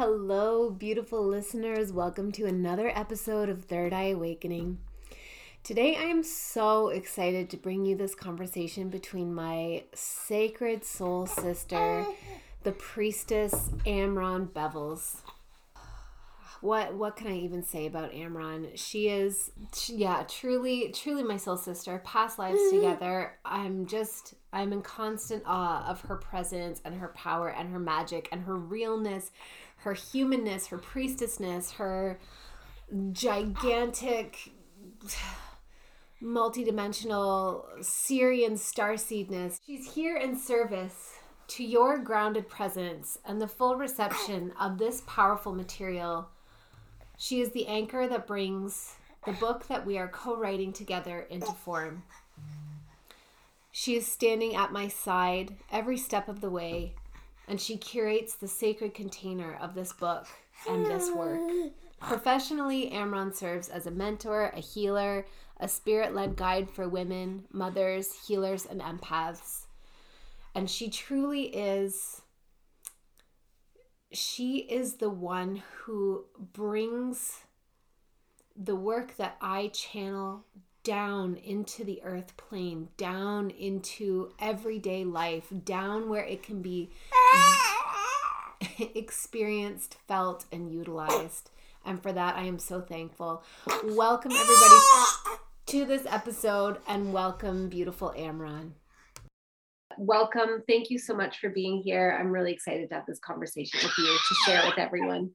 Hello, beautiful listeners. Welcome to another episode of Third Eye Awakening. Today, I am so excited to bring you this conversation between my sacred soul sister, the priestess Amron Bevels. What what can I even say about Amron? She is yeah, truly truly my soul sister. Past lives mm-hmm. together. I'm just I'm in constant awe of her presence and her power and her magic and her realness her humanness, her priestessness, her gigantic multidimensional Sirian starseedness. She's here in service to your grounded presence and the full reception of this powerful material. She is the anchor that brings the book that we are co writing together into form. She is standing at my side every step of the way, and she curates the sacred container of this book and this work. Professionally, Amron serves as a mentor, a healer, a spirit led guide for women, mothers, healers, and empaths. And she truly is. She is the one who brings the work that I channel down into the earth plane, down into everyday life, down where it can be experienced, felt, and utilized. And for that, I am so thankful. Welcome, everybody, to this episode, and welcome, beautiful Amron. Welcome. Thank you so much for being here. I'm really excited to have this conversation with you to share with everyone.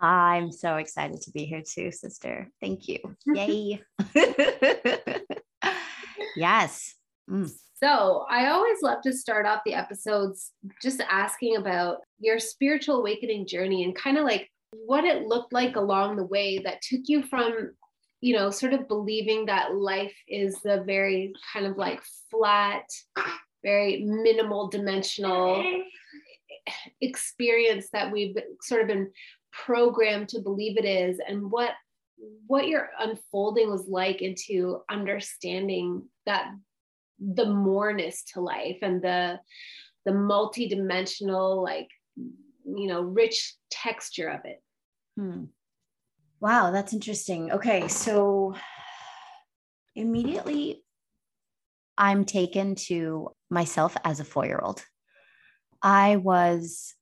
I'm so excited to be here too, sister. Thank you. Yay. yes. Mm. So, I always love to start off the episodes just asking about your spiritual awakening journey and kind of like what it looked like along the way that took you from, you know, sort of believing that life is the very kind of like flat, very minimal dimensional experience that we've sort of been programmed to believe it is and what what your unfolding was like into understanding that the moreness to life and the the multi-dimensional like you know rich texture of it. Hmm. wow that's interesting. Okay so immediately i'm taken to myself as a four-year-old. I was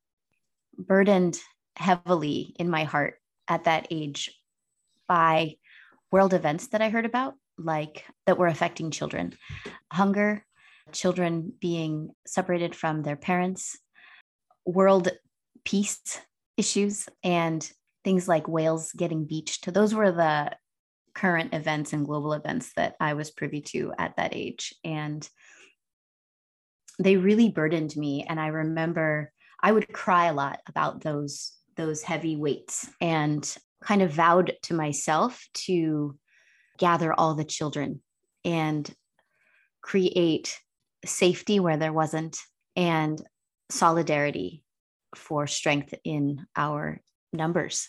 burdened heavily in my heart at that age by world events that I heard about, like that were affecting children hunger, children being separated from their parents, world peace issues, and things like whales getting beached. Those were the current events and global events that I was privy to at that age. And they really burdened me. And I remember I would cry a lot about those those heavy weights and kind of vowed to myself to gather all the children and create safety where there wasn't and solidarity for strength in our numbers.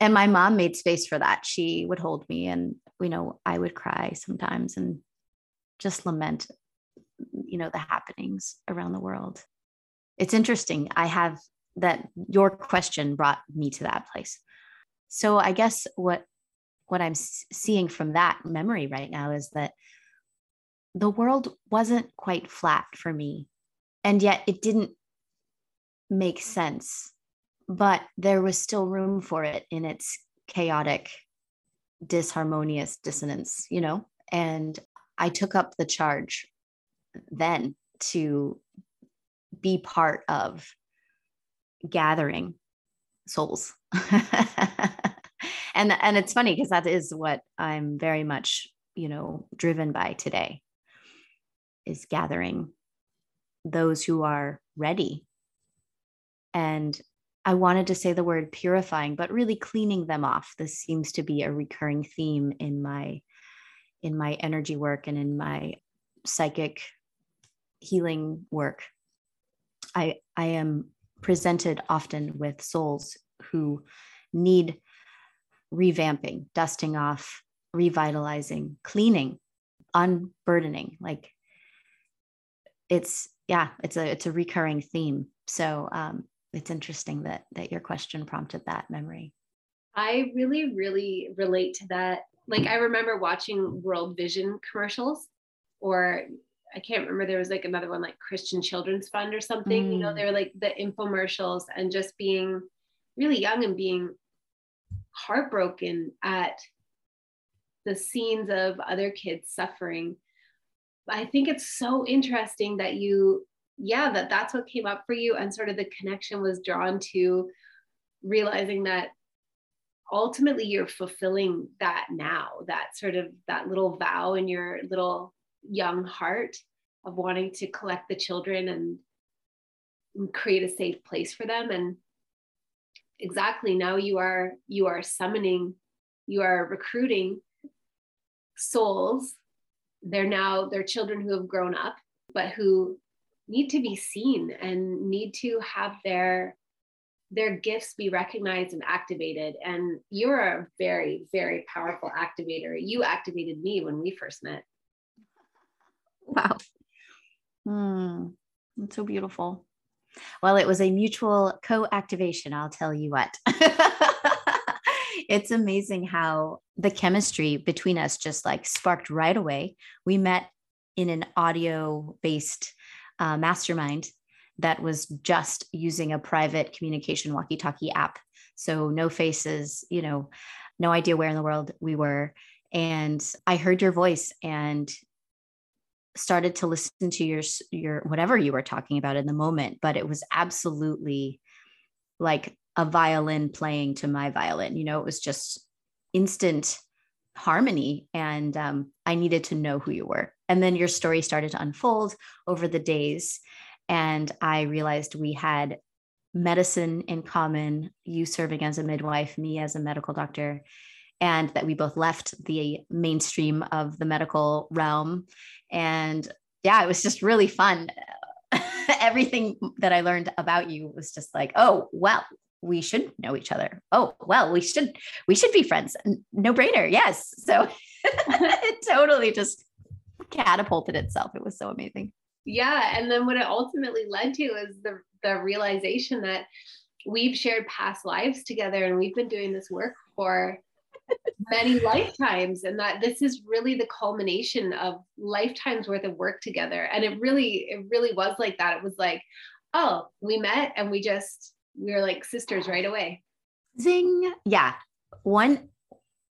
And my mom made space for that. She would hold me and you know, I would cry sometimes and just lament you know the happenings around the world. It's interesting. I have that your question brought me to that place. So I guess what what I'm seeing from that memory right now is that the world wasn't quite flat for me and yet it didn't make sense but there was still room for it in its chaotic disharmonious dissonance you know and i took up the charge then to be part of gathering souls. and and it's funny because that is what I'm very much, you know, driven by today is gathering those who are ready And I wanted to say the word purifying, but really cleaning them off. This seems to be a recurring theme in my in my energy work and in my psychic healing work. I I am presented often with souls who need revamping, dusting off, revitalizing, cleaning, unburdening. Like it's yeah, it's a it's a recurring theme. So um, it's interesting that that your question prompted that memory. I really, really relate to that. Like I remember watching World Vision commercials, or I can't remember. There was like another one, like Christian Children's Fund or something. Mm. You know, mm. they were like the infomercials, and just being really young and being heartbroken at the scenes of other kids suffering. I think it's so interesting that you, yeah, that that's what came up for you, and sort of the connection was drawn to realizing that ultimately you're fulfilling that now that sort of that little vow in your little young heart of wanting to collect the children and, create a safe place for them. And exactly now you are you are summoning you are recruiting souls. They're now they're children who have grown up but who need to be seen and need to have their their gifts be recognized and activated. And you're a very very powerful activator. You activated me when we first met Wow. Hmm. That's so beautiful. Well, it was a mutual co activation, I'll tell you what. it's amazing how the chemistry between us just like sparked right away. We met in an audio based uh, mastermind that was just using a private communication walkie talkie app. So, no faces, you know, no idea where in the world we were. And I heard your voice and started to listen to your your whatever you were talking about in the moment but it was absolutely like a violin playing to my violin you know it was just instant harmony and um, i needed to know who you were. And then your story started to unfold over the days and i realized we had medicine in common you serving as a midwife me as a medical doctor and that we both left the mainstream of the medical realm and yeah, it was just really fun. Everything that I learned about you was just like, oh, well, we should know each other. Oh, well, we should we should be friends. No brainer. Yes. So it totally just catapulted itself. It was so amazing. Yeah, and then what it ultimately led to is the the realization that we've shared past lives together and we've been doing this work for many lifetimes and that this is really the culmination of lifetimes worth of work together. And it really it really was like that. It was like oh we met and we just we were like sisters right away. Zing yeah. One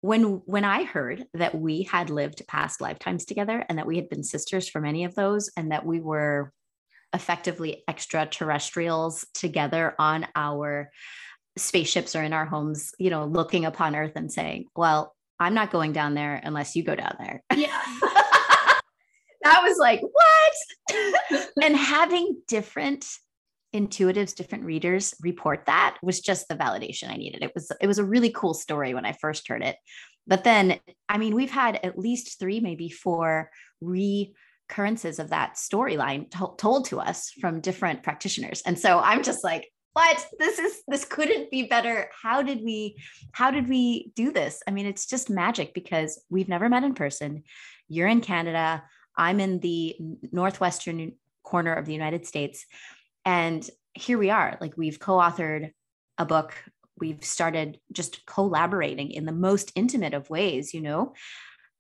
when when i heard that we had lived past lifetimes together and that we had been sisters for many of those and that we were effectively extraterrestrials together on our spaceships are in our homes, you know, looking upon Earth and saying, well, I'm not going down there unless you go down there. Yeah. that was like, what? and having different intuitives, different readers report that was just the validation I needed. It was it was a really cool story when I first heard it. But then, I mean, we've had at least three, maybe four recurrences of that storyline to- told to us from different practitioners. And so I'm just like, what this is this couldn't be better. How did we how did we do this? I mean it's just magic because we've never met in person. You're in canada. I'm in the northwestern corner of the united states. And here we are. Like we've co-authored a book. We've started just collaborating in the most intimate of ways you know?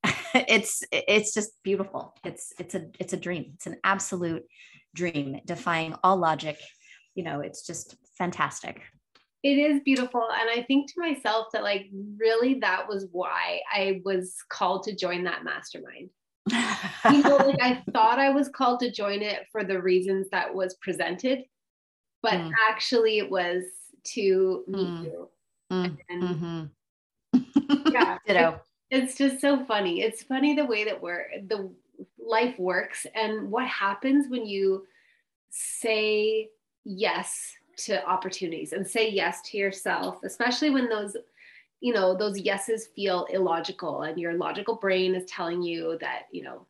It's it's just beautiful. It's it's a it's a dream. It's an absolute dream defying all logic. You know it's just fantastic. It is beautiful. And I think to myself that, like, really, that was why I was called to join that mastermind. you know, like I thought I was called to join it for the reasons that was presented, but mm. actually it was to meet mm. you. Mm. And mm-hmm. yeah, Ditto. It, it's just so funny. It's funny the way that we're the life works and what happens when you say yes to opportunities and say yes to yourself, especially when those you know those yeses feel illogical and your logical brain is telling you that you know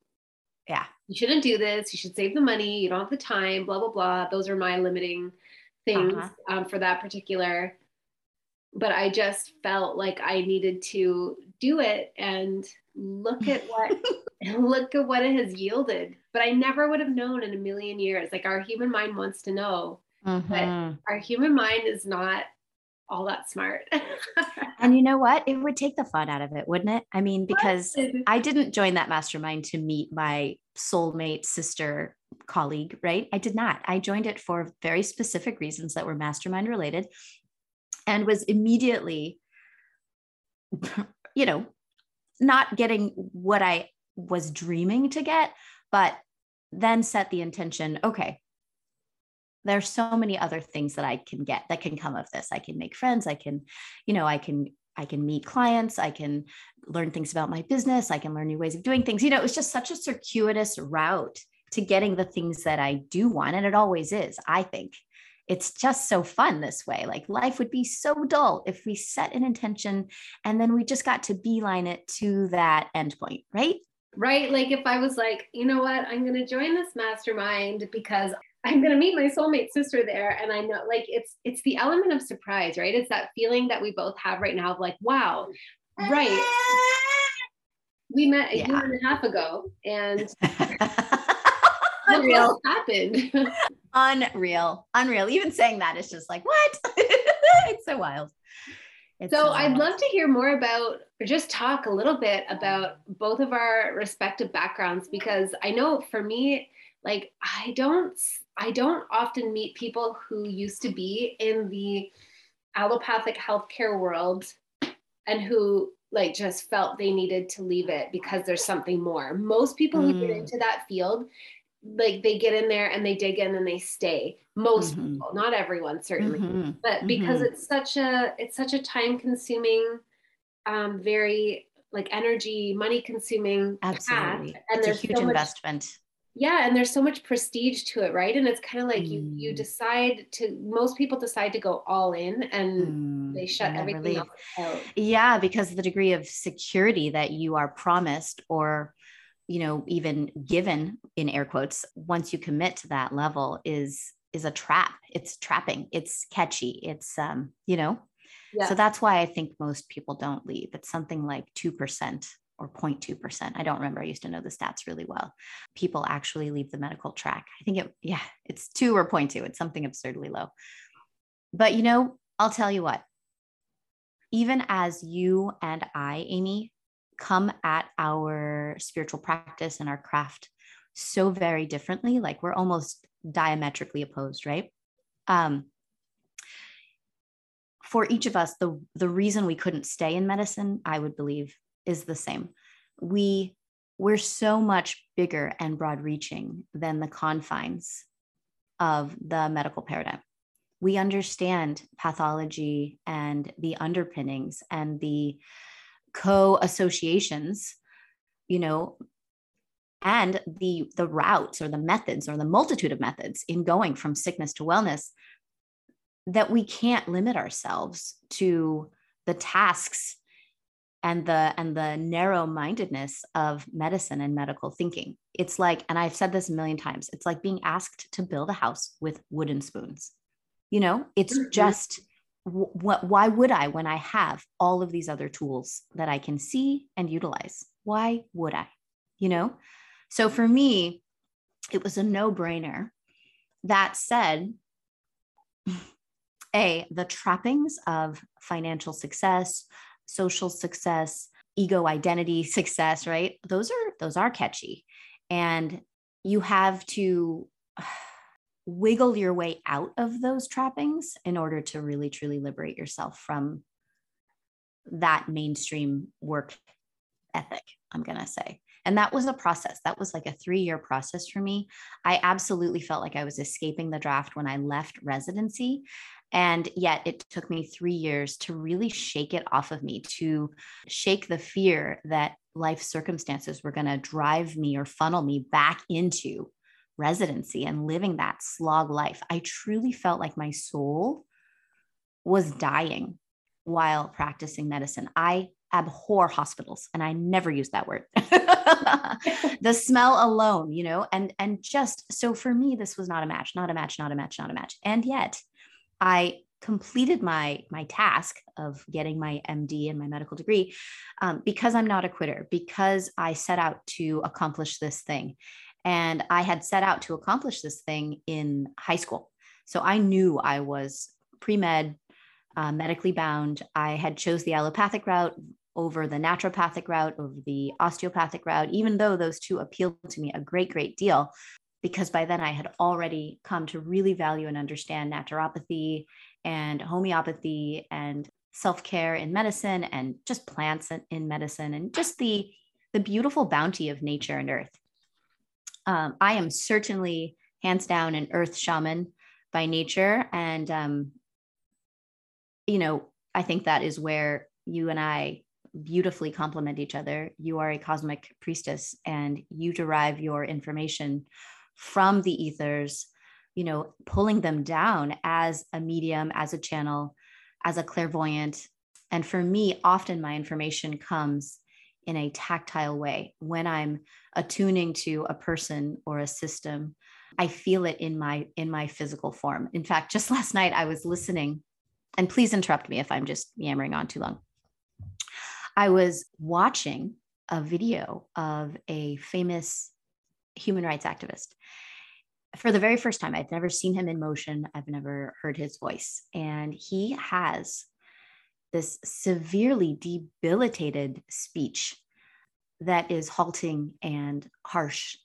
yeah. You shouldn't do this. You should save the money. You don't have the time blah blah blah. Those are my limiting things uh-huh. um, for that particular but i just felt like i needed to do it and look at what look at what it has yielded but i never would have known in a million years. Like our human mind wants to know mm-hmm. but our human mind is not all that smart. and you know what? It would take the fun out of it, wouldn't it? I mean, because I didn't join that mastermind to meet my soulmate sister colleague, right? I did not. I joined it for very specific reasons that were mastermind related and was immediately, you know, not getting what I was dreaming to get, but then set the intention okay, there's so many other things that I can get that can come of this. I can make friends. I can, you know, I can I can meet clients. I can learn things about my business. I can learn new ways of doing things. You know, it's just such a circuitous route to getting the things that I do want. And it always is, I think. It's just so fun this way. Like life would be so dull if we set an intention and then we just got to beeline it to that endpoint, right? Right. Like if I was like, you know what, I'm going to join this mastermind because I'm gonna meet my soulmate sister there. And I know like it's it's the element of surprise, right? It's that feeling that we both have right now of like, wow, right. We met a yeah. year and a half ago and unreal happened. unreal. Unreal. Even saying that is just like, what? it's so wild. It's so I'd love to hear more about or just talk a little bit about both of our respective backgrounds because I know for me, like I don't I don't often meet people who used to be in the allopathic healthcare world and who like just felt they needed to leave it because there's something more. Most people mm. who get mm. into that field, like they get in there and they dig in and they stay. Most mm-hmm. people, not everyone certainly, mm-hmm. but because mm-hmm. it's such a it's such a time consuming, um, very like energy, money consuming Absolutely. path. And it's there's a huge so investment. Yeah and there's so much prestige to it right and it's kind of like mm. you you mm. decide to most people decide to go all in and mm. they shut everything else out yeah because the degree of security that you are promised or you know even given in air quotes once you commit to that level is is a trap it's trapping it's catchy it's um you know yeah. so that's why i think most people don't leave it's something like 2% or 0.2%. I don't remember. I used to know the stats really well. People actually leave the medical track. I think it, yeah, it's two or 0.2. It's something absurdly low. But you know, I'll tell you what, even as you and I, Amy, come at our spiritual practice and our craft so very differently, like we're almost diametrically opposed, right? Um, for each of us, the the reason we couldn't stay in medicine, I would believe, is the same. We we're so much bigger and broad reaching than the confines of the medical paradigm. We understand pathology and the underpinnings and the co associations, you know, and the the routes or the methods or the multitude of methods in going from sickness to wellness that we can't limit ourselves to the tasks and the and the narrow mindedness of medicine and medical thinking. It's like and i've said this a million times it's like being asked to build a house with wooden spoons. You know it's mm-hmm. just what why would i when i have all of these other tools that i can see and utilize? Why would i? You know? So for me it was a no brainer that said a the trappings of financial success social success, ego identity success, right? Those are those are catchy. And you have to wiggle your way out of those trappings in order to really truly liberate yourself from that mainstream work ethic, I'm going to say. And that was a process. That was like a three year process for me. I absolutely felt like I was escaping the draft when I left residency. And yet it took me three years to really shake it off of me, to shake the fear that life circumstances were going to drive me or funnel me back into residency and living that slog life, I truly felt like my soul was dying while practicing medicine. I abhor hospitals and I never use that word. the smell alone, you know, and and just so for me this was not a match, not a match, not a match, not a match. And yet I completed my my task of getting my MD and my medical degree um, because I'm not a quitter, because I set out to accomplish this thing. And I had set out to accomplish this thing in high school. So I knew I was pre-med, uh, medically bound. I had chose the allopathic route over the naturopathic route, over the osteopathic route, even though those two appealed to me a great, great deal, because by then I had already come to really value and understand naturopathy and homeopathy and self-care in medicine and just plants in medicine and just the the beautiful bounty of nature and earth. Um, I am certainly hands down an earth shaman by nature, and um, you know I think that is where you and I beautifully complement each other. You are a cosmic priestess, and you derive your information from the ethers you know pulling them down as a medium as a channel as a clairvoyant. And for me often my information comes in a tactile way. When i'm attuning to a person or a system i feel it in my in my physical form. In fact just last night i was listening and please interrupt me if i'm just yammering on too long. I was watching a video of a famous human rights activist for the very first time. I've never seen him in motion. I've never heard his voice. And he has this severely debilitated speech that is halting and harsh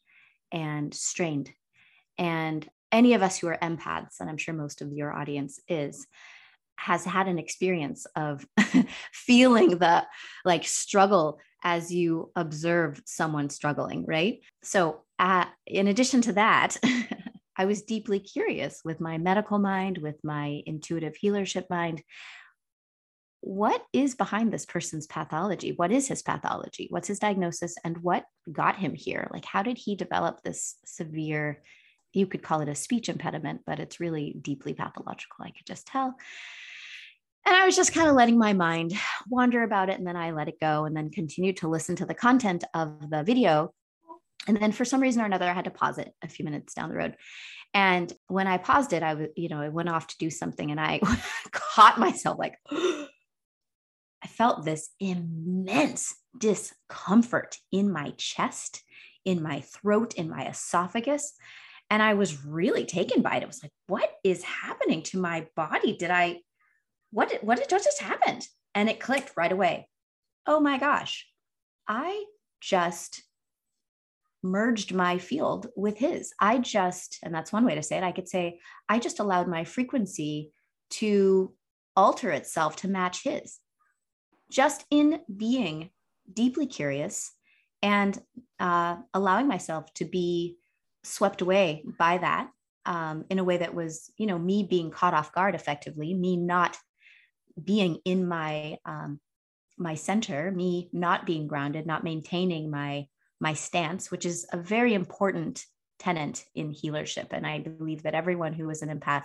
and strained. And any of us who are empaths, and I'm sure most of your audience is, has had an experience of feeling the like struggle as you observe someone struggling, right? So, uh, in addition to that, I was deeply curious with my medical mind, with my intuitive healership mind. What is behind this person's pathology? What is his pathology? What's his diagnosis? And what got him here? Like, how did he develop this severe, you could call it a speech impediment, but it's really deeply pathological, I could just tell. And I was just kind of letting my mind wander about it. And then I let it go and then continued to listen to the content of the video. And then for some reason or another, I had to pause it a few minutes down the road. And when I paused it, I was, you know, I went off to do something and I caught myself like, I felt this immense discomfort in my chest, in my throat, in my esophagus. And I was really taken by it. It was like, what is happening to my body? Did I what what what just happened? And it clicked right away. Oh my gosh, I just merged my field with his. I just, and that's one way to say it, I could say, I just allowed my frequency to alter itself to match his. Just in being deeply curious and uh, allowing myself to be swept away by that um, in a way that was, you know, me being caught off guard effectively, me not being in my um, my center, me not being grounded, not maintaining my my stance, which is a very important tenant in healership. And I believe that everyone who is an empath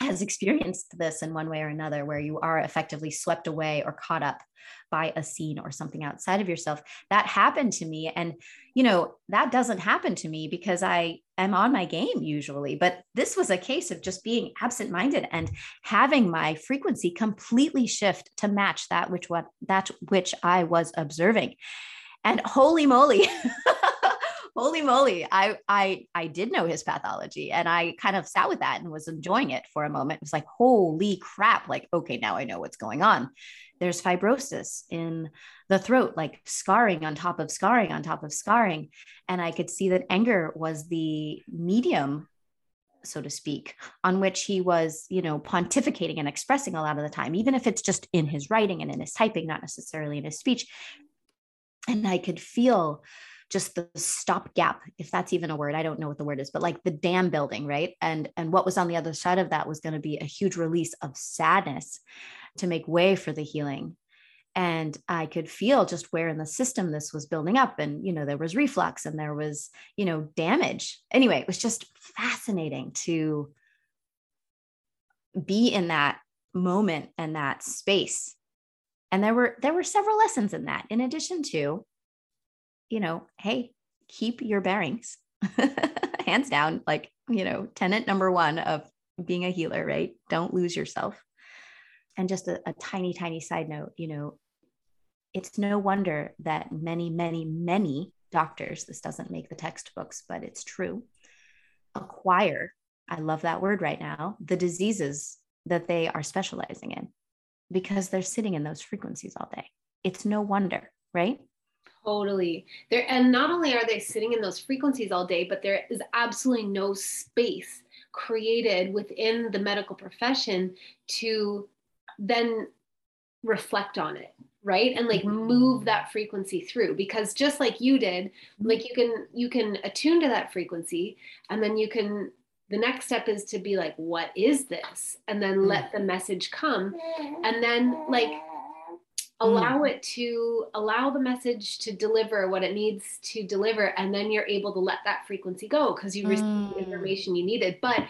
has experienced this in one way or another, where you are effectively swept away or caught up by a scene or something outside of yourself. That happened to me. And, you know, that doesn't happen to me because I am on my game usually. But this was a case of just being absent minded and having my frequency completely shift to match that which what that which I was observing. And holy moly. holy moly i i i did know his pathology and i kind of sat with that and was enjoying it for a moment. It was like holy crap like okay now i know what's going on. There's fibrosis in the throat like scarring on top of scarring on top of scarring. And i could see that anger was the medium so to speak on which he was you know pontificating and expressing a lot of the time even if it's just in his writing and in his typing not necessarily in his speech and i could feel just the stopgap if that's even a word. I don't know what the word is but like the dam building right? And and what was on the other side of that was going to be a huge release of sadness to make way for the healing. And i could feel just where in the system this was building up and you know there was reflux and there was you know damage. Anyway it was just fascinating to be in that moment and that space and there were there were several lessons in that in addition to you know hey keep your bearings hands down like you know tenant number one of being a healer right? Don't lose yourself. And just a, a tiny tiny side note you know it's no wonder that many many many doctors this doesn't make the textbooks but it's true acquire i love that word right now the diseases that they are specializing in because they're sitting in those frequencies all day. It's no wonder, right? Totally. There and not only are they sitting in those frequencies all day, but there is absolutely no space created within the medical profession to then reflect on it right and like mm-hmm. move that frequency through because just like you did mm-hmm. like you can you can attune to that frequency and then you can the next step is to be like what is this? And then let the message come. And then like allow it to allow the message to deliver what it needs to deliver. And then you're able to let that frequency go because you received mm. the information you needed. But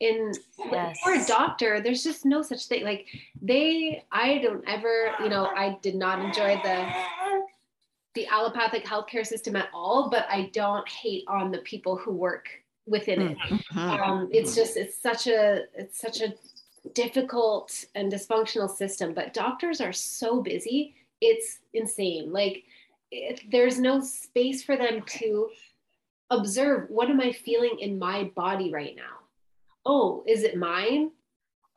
in yes. for a doctor there's just no such thing. Like they i don't ever you know i did not enjoy the the allopathic healthcare system at all but i don't hate on the people who work within it. Mm-hmm. Um, it's just it's such a it's such a difficult and dysfunctional system. But doctors are so busy, it's insane. Like it, there's no space for them to observe what am I feeling in my body right now. Oh, is it mine?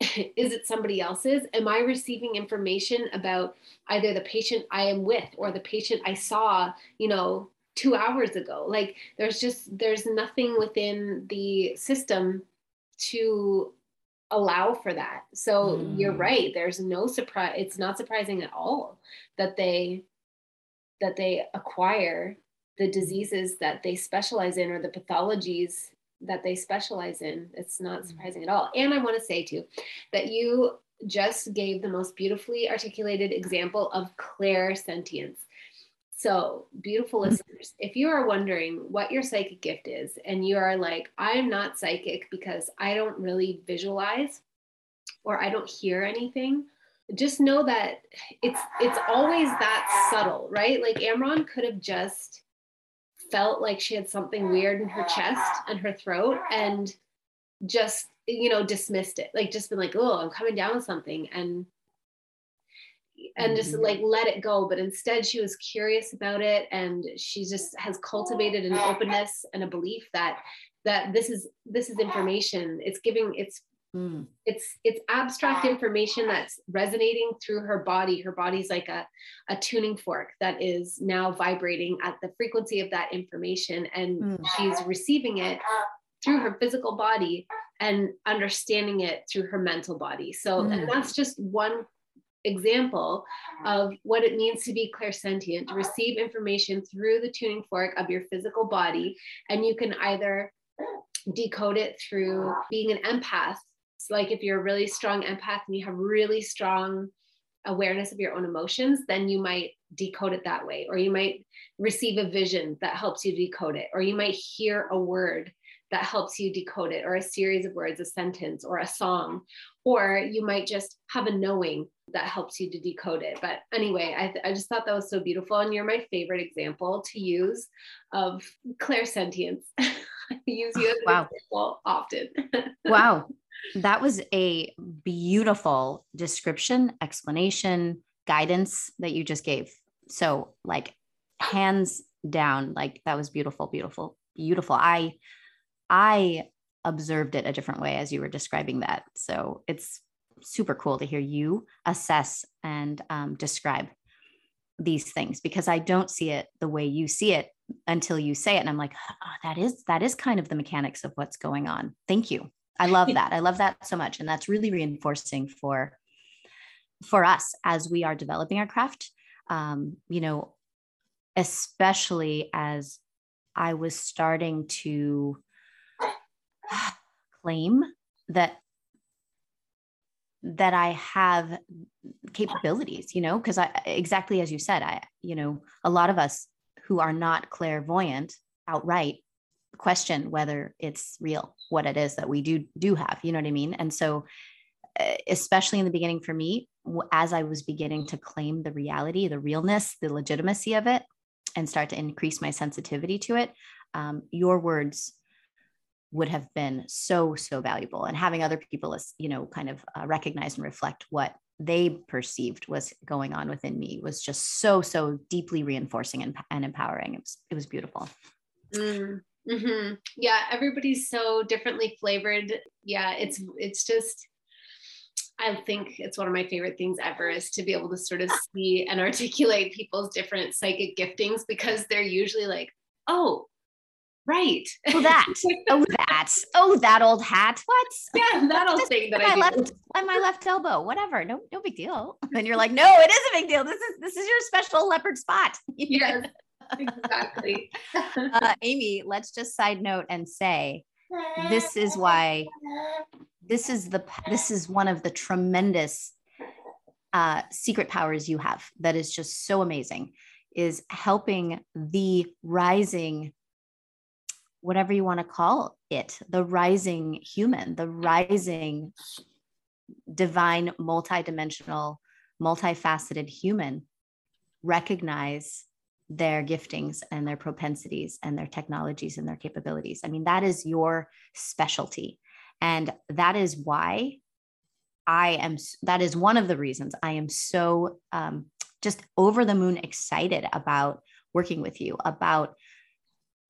is it somebody else's? Am I receiving information about either the patient I am with or the patient I saw, you know, two hours ago. Like there's just there's nothing within the system to allow for that. So mm. you're right. There's no surprise it's not surprising at all that they that they acquire the diseases that they specialize in or the pathologies that they specialize in. It's not mm. surprising at all. And i want to say too that you just gave the most beautifully articulated example of clairsentience so, beautiful mm-hmm. listeners, if you are wondering what your psychic gift is, and you are like, I'm not psychic because I don't really visualize or I don't hear anything, just know that it's it's always that subtle, right? Like Amron could have just felt like she had something weird in her chest and her throat and just you know dismissed it like just been like oh i'm coming down with something and and just mm-hmm. like let it go but instead she was curious about it and she just has cultivated an openness and a belief that that this is this is information it's giving it's mm. it's it's abstract information that's resonating through her body her body's like a, a tuning fork that is now vibrating at the frequency of that information and mm. she's receiving it through her physical body and understanding it through her mental body so mm. and that's just one example uh-huh. of what it means to be clairsentient, to uh-huh. receive information through the tuning fork of your physical body. And you can either decode it through uh-huh. being an empath. So like if you're a really strong empath and you have really strong awareness of your own emotions, then you might decode it that way. Or you might receive a vision that helps you decode it. Or you might hear a word that helps you decode it, or a series of words, a sentence, or a song. Or you might just have a knowing that helps you to decode it. But anyway, I, th- I just thought that was so beautiful. And you're my favorite example to use of clairsentience. I use you as an wow. example often. wow. That was a beautiful description, explanation, guidance that you just gave. So, like, hands down, like, that was beautiful, beautiful, beautiful. I, I observed it a different way as you were describing that. So, it's super cool to hear you assess and um, describe these things because I don't see it the way you see it until you say it. And I'm like, oh, that is that is kind of the mechanics of what's going on. Thank you. I love that. I love that so much. And that's really reinforcing for for us as we are developing our craft. Um, you know, especially as I was starting to claim that that I have capabilities, you know, because I exactly as you said, I, you know, a lot of us who are not clairvoyant outright question whether it's real, what it is that we do do have, you know what I mean? And so especially in the beginning for me, as I was beginning to claim the reality, the realness, the legitimacy of it, and start to increase my sensitivity to it, um, your words would have been so so valuable and having other people as you know kind of uh, recognize and reflect what they perceived was going on within me was just so so deeply reinforcing and, and empowering. It was it was beautiful. Mm, mm-hmm. yeah everybody's so differently flavored. Yeah it's it's just I think it's one of my favorite things ever is to be able to sort of see and articulate people's different psychic giftings because they're usually like, oh, right. Oh, that. oh, that. Oh, that old hat. What? Yeah, that old thing that I left on my left elbow. Whatever. No, no big deal. And you're like, no, it is a big deal. This is this is your special leopard spot. yes, exactly. uh, Amy, let's just side note and say this is why this is the this is one of the tremendous uh, secret powers you have that is just so amazing is helping the rising whatever you want to call it the rising human the rising divine multidimensional multifaceted human recognize their giftings and their propensities and their technologies and their capabilities. I mean that is your specialty. And that is why I am, that is one of the reasons I am so um, just over the moon excited about working with you, about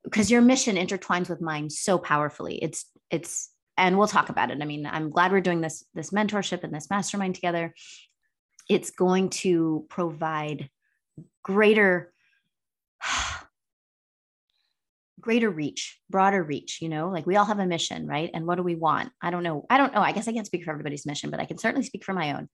because your mission intertwines with mine so powerfully. It's, it's, and we'll talk about it. I mean, I'm glad we're doing this, this mentorship and this mastermind together. It's going to provide greater greater reach, broader reach, you know, like we all have a mission, right? And what do we want? I don't know. I don't know. I guess I can't speak for everybody's mission, but I can certainly speak for my own.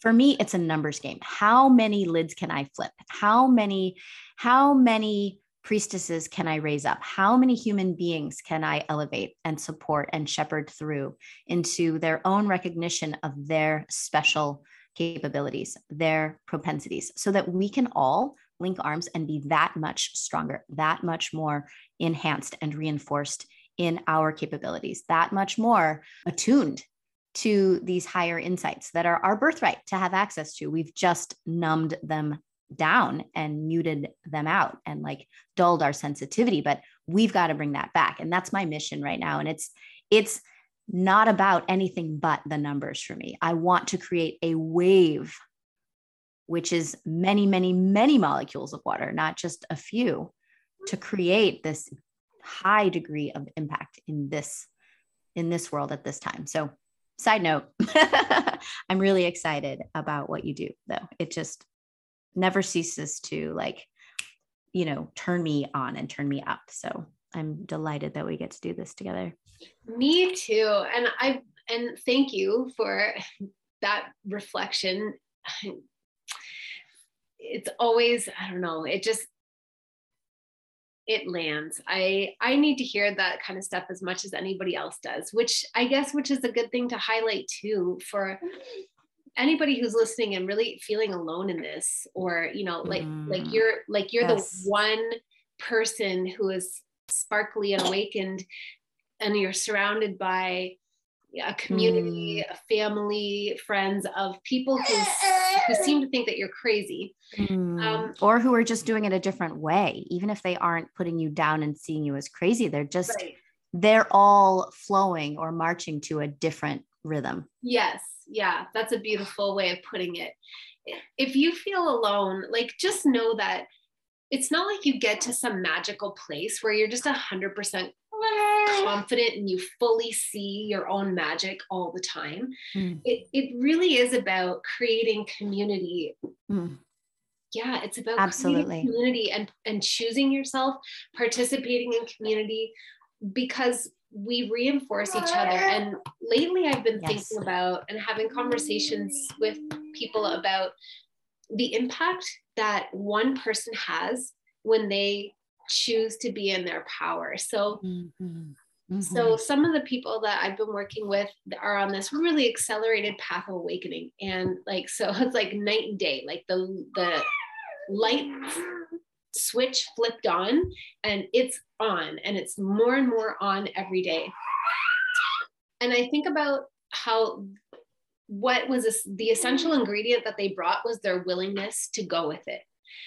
For me, it's a numbers game. How many lids can I flip? How many, how many priestesses can I raise up? How many human beings can I elevate and support and shepherd through into their own recognition of their special capabilities, their propensities, so that we can all link arms and be that much stronger, that much more enhanced and reinforced in our capabilities, that much more attuned to these higher insights that are our birthright to have access to. We've just numbed them down and muted them out and like dulled our sensitivity, but we've got to bring that back. And that's my mission right now. And it's, it's, not about anything but the numbers for me. I want to create a wave which is many, many, many molecules of water, not just a few, to create this high degree of impact in this in this world at this time. So, side note, I'm really excited about what you do though. It just never ceases to like you know, turn me on and turn me up. So, I'm delighted that we get to do this together. Me too. And I and thank you for that reflection it's always i don't know it just it lands i i need to hear that kind of stuff as much as anybody else does which i guess which is a good thing to highlight too for anybody who's listening and really feeling alone in this or you know like mm, like you're like you're yes. the one person who is sparkly and awakened and you're surrounded by a community, mm. a family, friends of people who, who seem to think that you're crazy. Mm. Um, or who are just doing it a different way, even if they aren't putting you down and seeing you as crazy. They're just, right. they're all flowing or marching to a different rhythm. Yes. Yeah. That's a beautiful way of putting it. If you feel alone, like just know that it's not like you get to some magical place where you're just a hundred percent confident and you fully see your own magic all the time. Mm. It, it really is about creating community. Mm. Yeah, it's about absolutely community and, and choosing yourself, participating in community because we reinforce each other. And lately I've been yes. thinking about and having conversations with people about the impact that one person has when they choose to be in their power. So mm-hmm. Mm-hmm. So some of the people that I've been working with are on this really accelerated path of awakening. And like so it's like night and day. Like the the light switch flipped on and it's on and it's more and more on every day. And I think about how what was this, the essential ingredient that they brought was their willingness to go with it.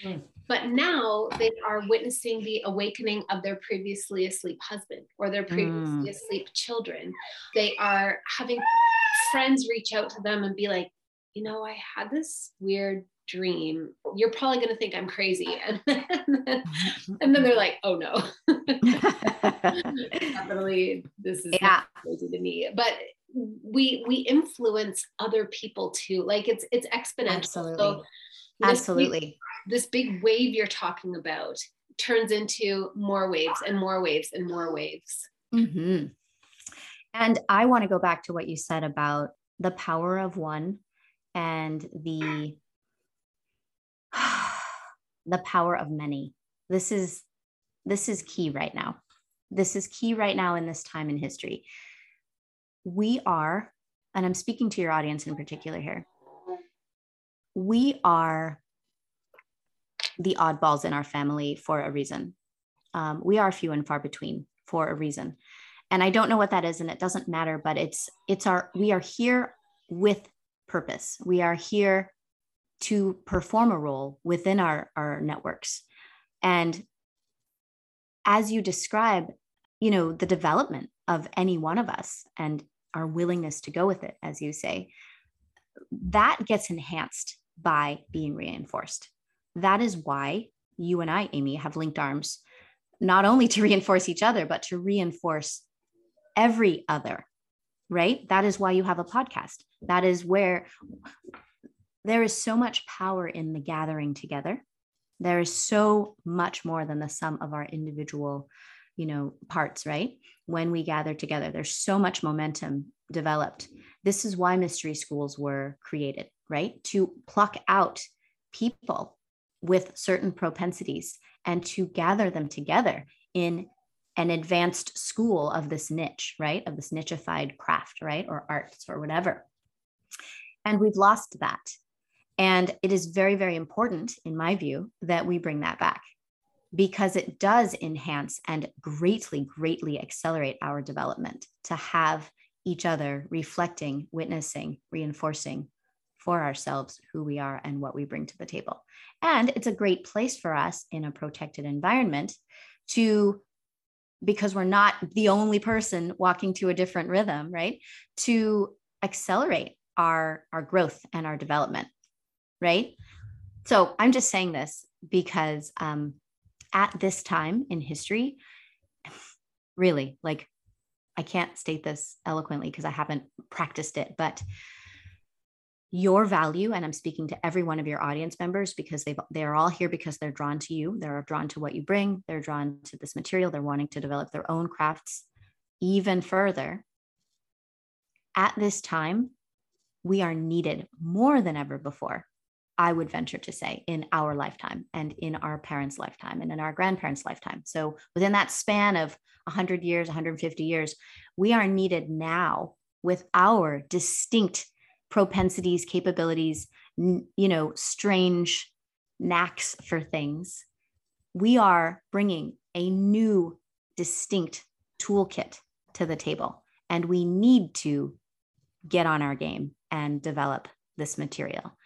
Mm. But now they are witnessing the awakening of their previously asleep husband or their previously mm. asleep children. They are having friends reach out to them and be like, you know, I had this weird dream. You're probably going to think I'm crazy. And then, and then they're like, oh no. Definitely, this is yeah. crazy to me. But we we influence other people too. Like it's it's exponential. Absolutely. So Absolutely this big wave you're talking about turns into more waves and more waves and more waves. Mm-hmm. And I want to go back to what you said about the power of one and the the power of many. This is this is key right now. This is key right now in this time in history. We are, and I'm speaking to your audience in particular here. We are the oddballs in our family for a reason. Um, we are few and far between for a reason. And I don't know what that is, and it doesn't matter, but it's it's our we are here with purpose. We are here to perform a role within our, our networks. And as you describe, you know, the development of any one of us and our willingness to go with it, as you say, that gets enhanced by being reinforced that is why you and I, Amy, have linked arms, not only to reinforce each other, but to reinforce every other, right? That is why you have a podcast. That is where there is so much power in the gathering together. There is so much more than the sum of our individual, you know, parts, right? When we gather together, there's so much momentum developed. This is why mystery schools were created, right? To pluck out people with certain propensities and to gather them together in an advanced school of this niche, right? Of this nicheified craft, right? Or arts or whatever. And we've lost that. And it is very, very important, in my view, that we bring that back because it does enhance and greatly, greatly accelerate our development to have each other reflecting, witnessing, reinforcing for ourselves who we are and what we bring to the table. And it's a great place for us in a protected environment to, because we're not the only person walking to a different rhythm, right? To accelerate our, our growth and our development, right? So I'm just saying this because um, at this time in history, really, like, I can't state this eloquently because I haven't practiced it, but your value and i'm speaking to every one of your audience members because they've they're all here because they're drawn to you. They're drawn to what you bring. They're drawn to this material. They're wanting to develop their own crafts even further. At this time we are needed more than ever before i would venture to say in our lifetime and in our parents lifetime and in our grandparents lifetime so within that span of 100 years 150 years we are needed now with our distinct propensities, capabilities, you know, strange knacks for things, we are bringing a new, distinct toolkit to the table. And we need to get on our game and develop this material.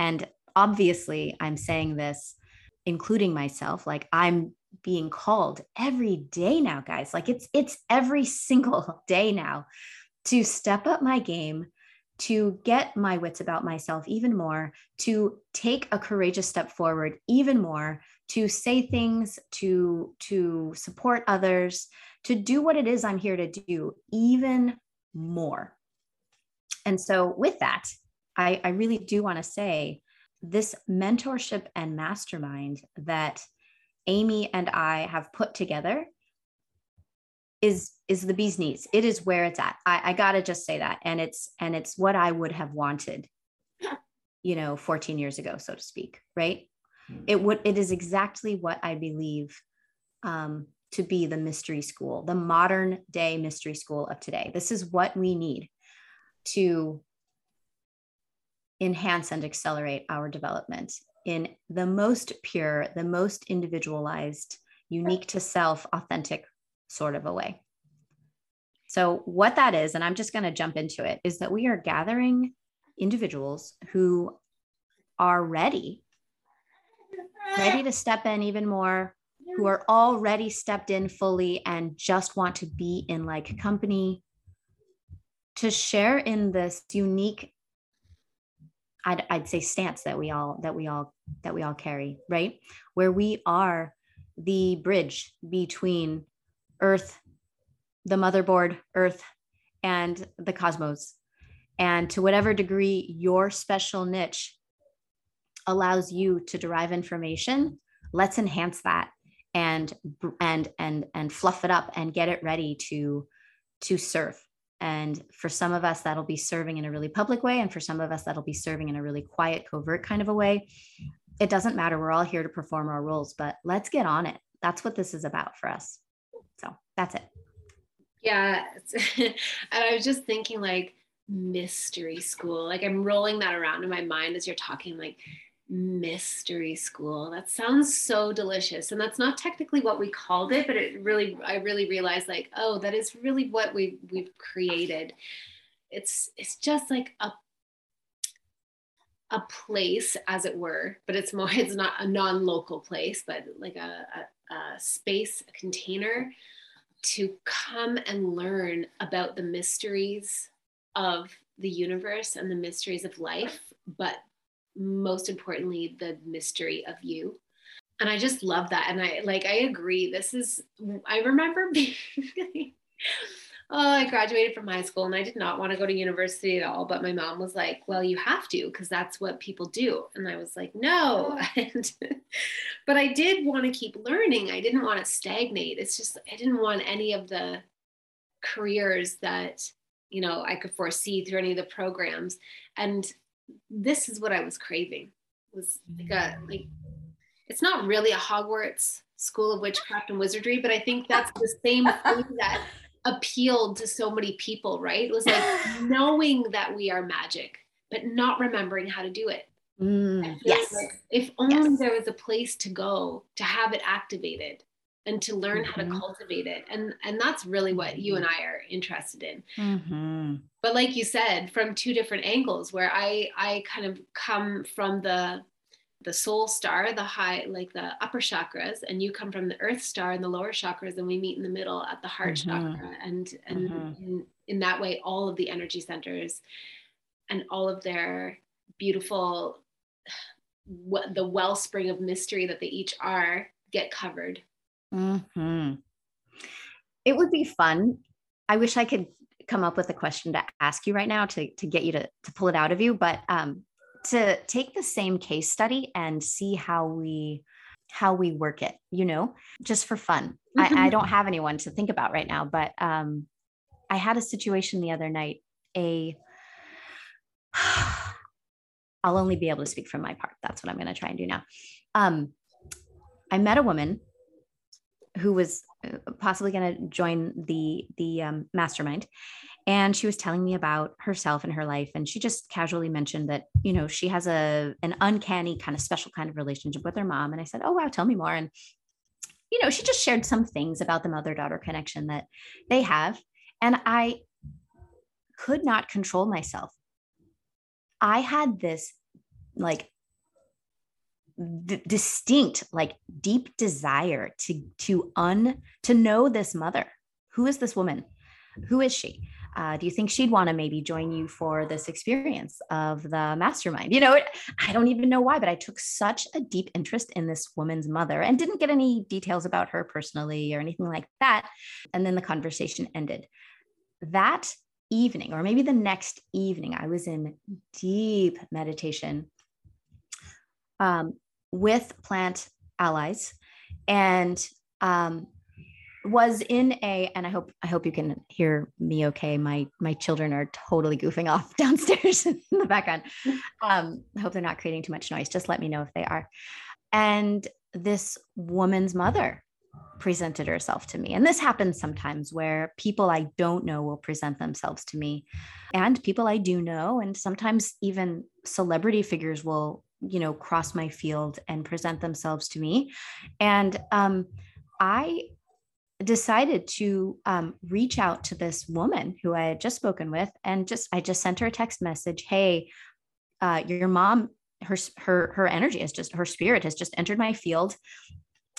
And obviously, I'm saying this, including myself, like I'm being called every day now guys like it's it's every single day now to step up my game to get my wits about myself even more, to take a courageous step forward even more, to say things, to, to support others, to do what it is I'm here to do even more. And so, with that, I, I really do want to say this mentorship and mastermind that Amy and I have put together is is the bee's knees it is where it's at I, I gotta just say that and it's and it's what i would have wanted you know 14 years ago so to speak right hmm. it would it is exactly what i believe um, to be the mystery school, the modern day mystery school of today. This is what we need to enhance and accelerate our development in the most pure, the most individualized, unique to self, authentic sort of a way. So, what that is, and I'm just going to jump into it, is that we are gathering individuals who are ready, ready to step in even more, who are already stepped in fully and just want to be in like company to share in this unique I'd, I'd say stance that we all that we all that we all carry right? Where we are the bridge between earth the motherboard earth and the cosmos. And to whatever degree your special niche allows you to derive information let's enhance that and and and and fluff it up and get it ready to to serve and for some of us that'll be serving in a really public way and for some of us that'll be serving in a really quiet covert kind of a way. It doesn't matter. We're all here to perform our roles but let's get on it. That's what this is about for us. So that's it. Yeah and i was just thinking like mystery school. Like i'm rolling that around in my mind as you're talking like mystery school. That sounds so delicious. And that's not technically what we called it but it really i really realized like oh that is really what we we've created. It's it's just like a a place as it were but it's more it's not a non-local place but like a, a, a space a container to come and learn about the mysteries of the universe and the mysteries of life but most importantly the mystery of you. And i just love that. And i like i agree. This is i remember being oh i graduated from high school and i did not want to go to university at all but my mom was like well you have to because that's what people do. And i was like no. And, but i did want to keep learning. I didn't want to stagnate. It's just i didn't want any of the careers that you know i could foresee through any of the programs. And this is what I was craving was like a like it's not really a Hogwarts school of witchcraft and wizardry, but I think that's the same thing that appealed to so many people, right? It was like knowing that we are magic, but not remembering how to do it. Mm, yes. Like if only yes. there was a place to go to have it activated and to learn mm-hmm. how to mm-hmm. cultivate it and and that's really what you and i are interested in mm-hmm. but like you said from two different angles where i i kind of come from the the soul star the high like the upper chakras and you come from the earth star and the lower chakras and we meet in the middle at the heart mm-hmm. chakra and and mm-hmm. in, in that way all of the energy centers and all of their beautiful what the wellspring of mystery that they each are get covered Mm-hmm. It would be fun. I wish I could come up with a question to ask you right now to, to get you to, to pull it out of you, but um, to take the same case study and see how we how we work it, you know, just for fun. Mm-hmm. I, I, don't have anyone to think about right now, but um, I had a situation the other night. A I'll only be able to speak from my part. That's what I'm going to try and do now. Um, I met a woman who was uh, possibly going to join the the um, mastermind. And she was telling me about herself and her life and she just casually mentioned that you know she has a an uncanny kind of special kind of relationship with her mom. And i said oh wow tell me more. And you know she just shared some things about the mother daughter connection that they have. And i could not control myself. I had this like d- distinct like deep desire to to un to know this mother. Who is this woman? Who is she? Uh, do you think she'd want to maybe join you for this experience of the mastermind? You know i don't even know why but i took such a deep interest in this woman's mother and didn't get any details about her personally or anything like that. And then the conversation ended. That evening or maybe the next evening i was in deep meditation um, with plant allies and um, was in a and i hope i hope you can hear me okay my my children are totally goofing off downstairs in the background um i hope they're not creating too much noise just let me know if they are and this woman's mother presented herself to me. And this happens sometimes where people I don't know will present themselves to me and people I do know. And sometimes even celebrity figures will, you know, cross my field and present themselves to me. And um, I decided to um, reach out to this woman who I had just spoken with and just, I just sent her a text message. Hey, uh, your mom her her her energy has just her spirit has just entered my field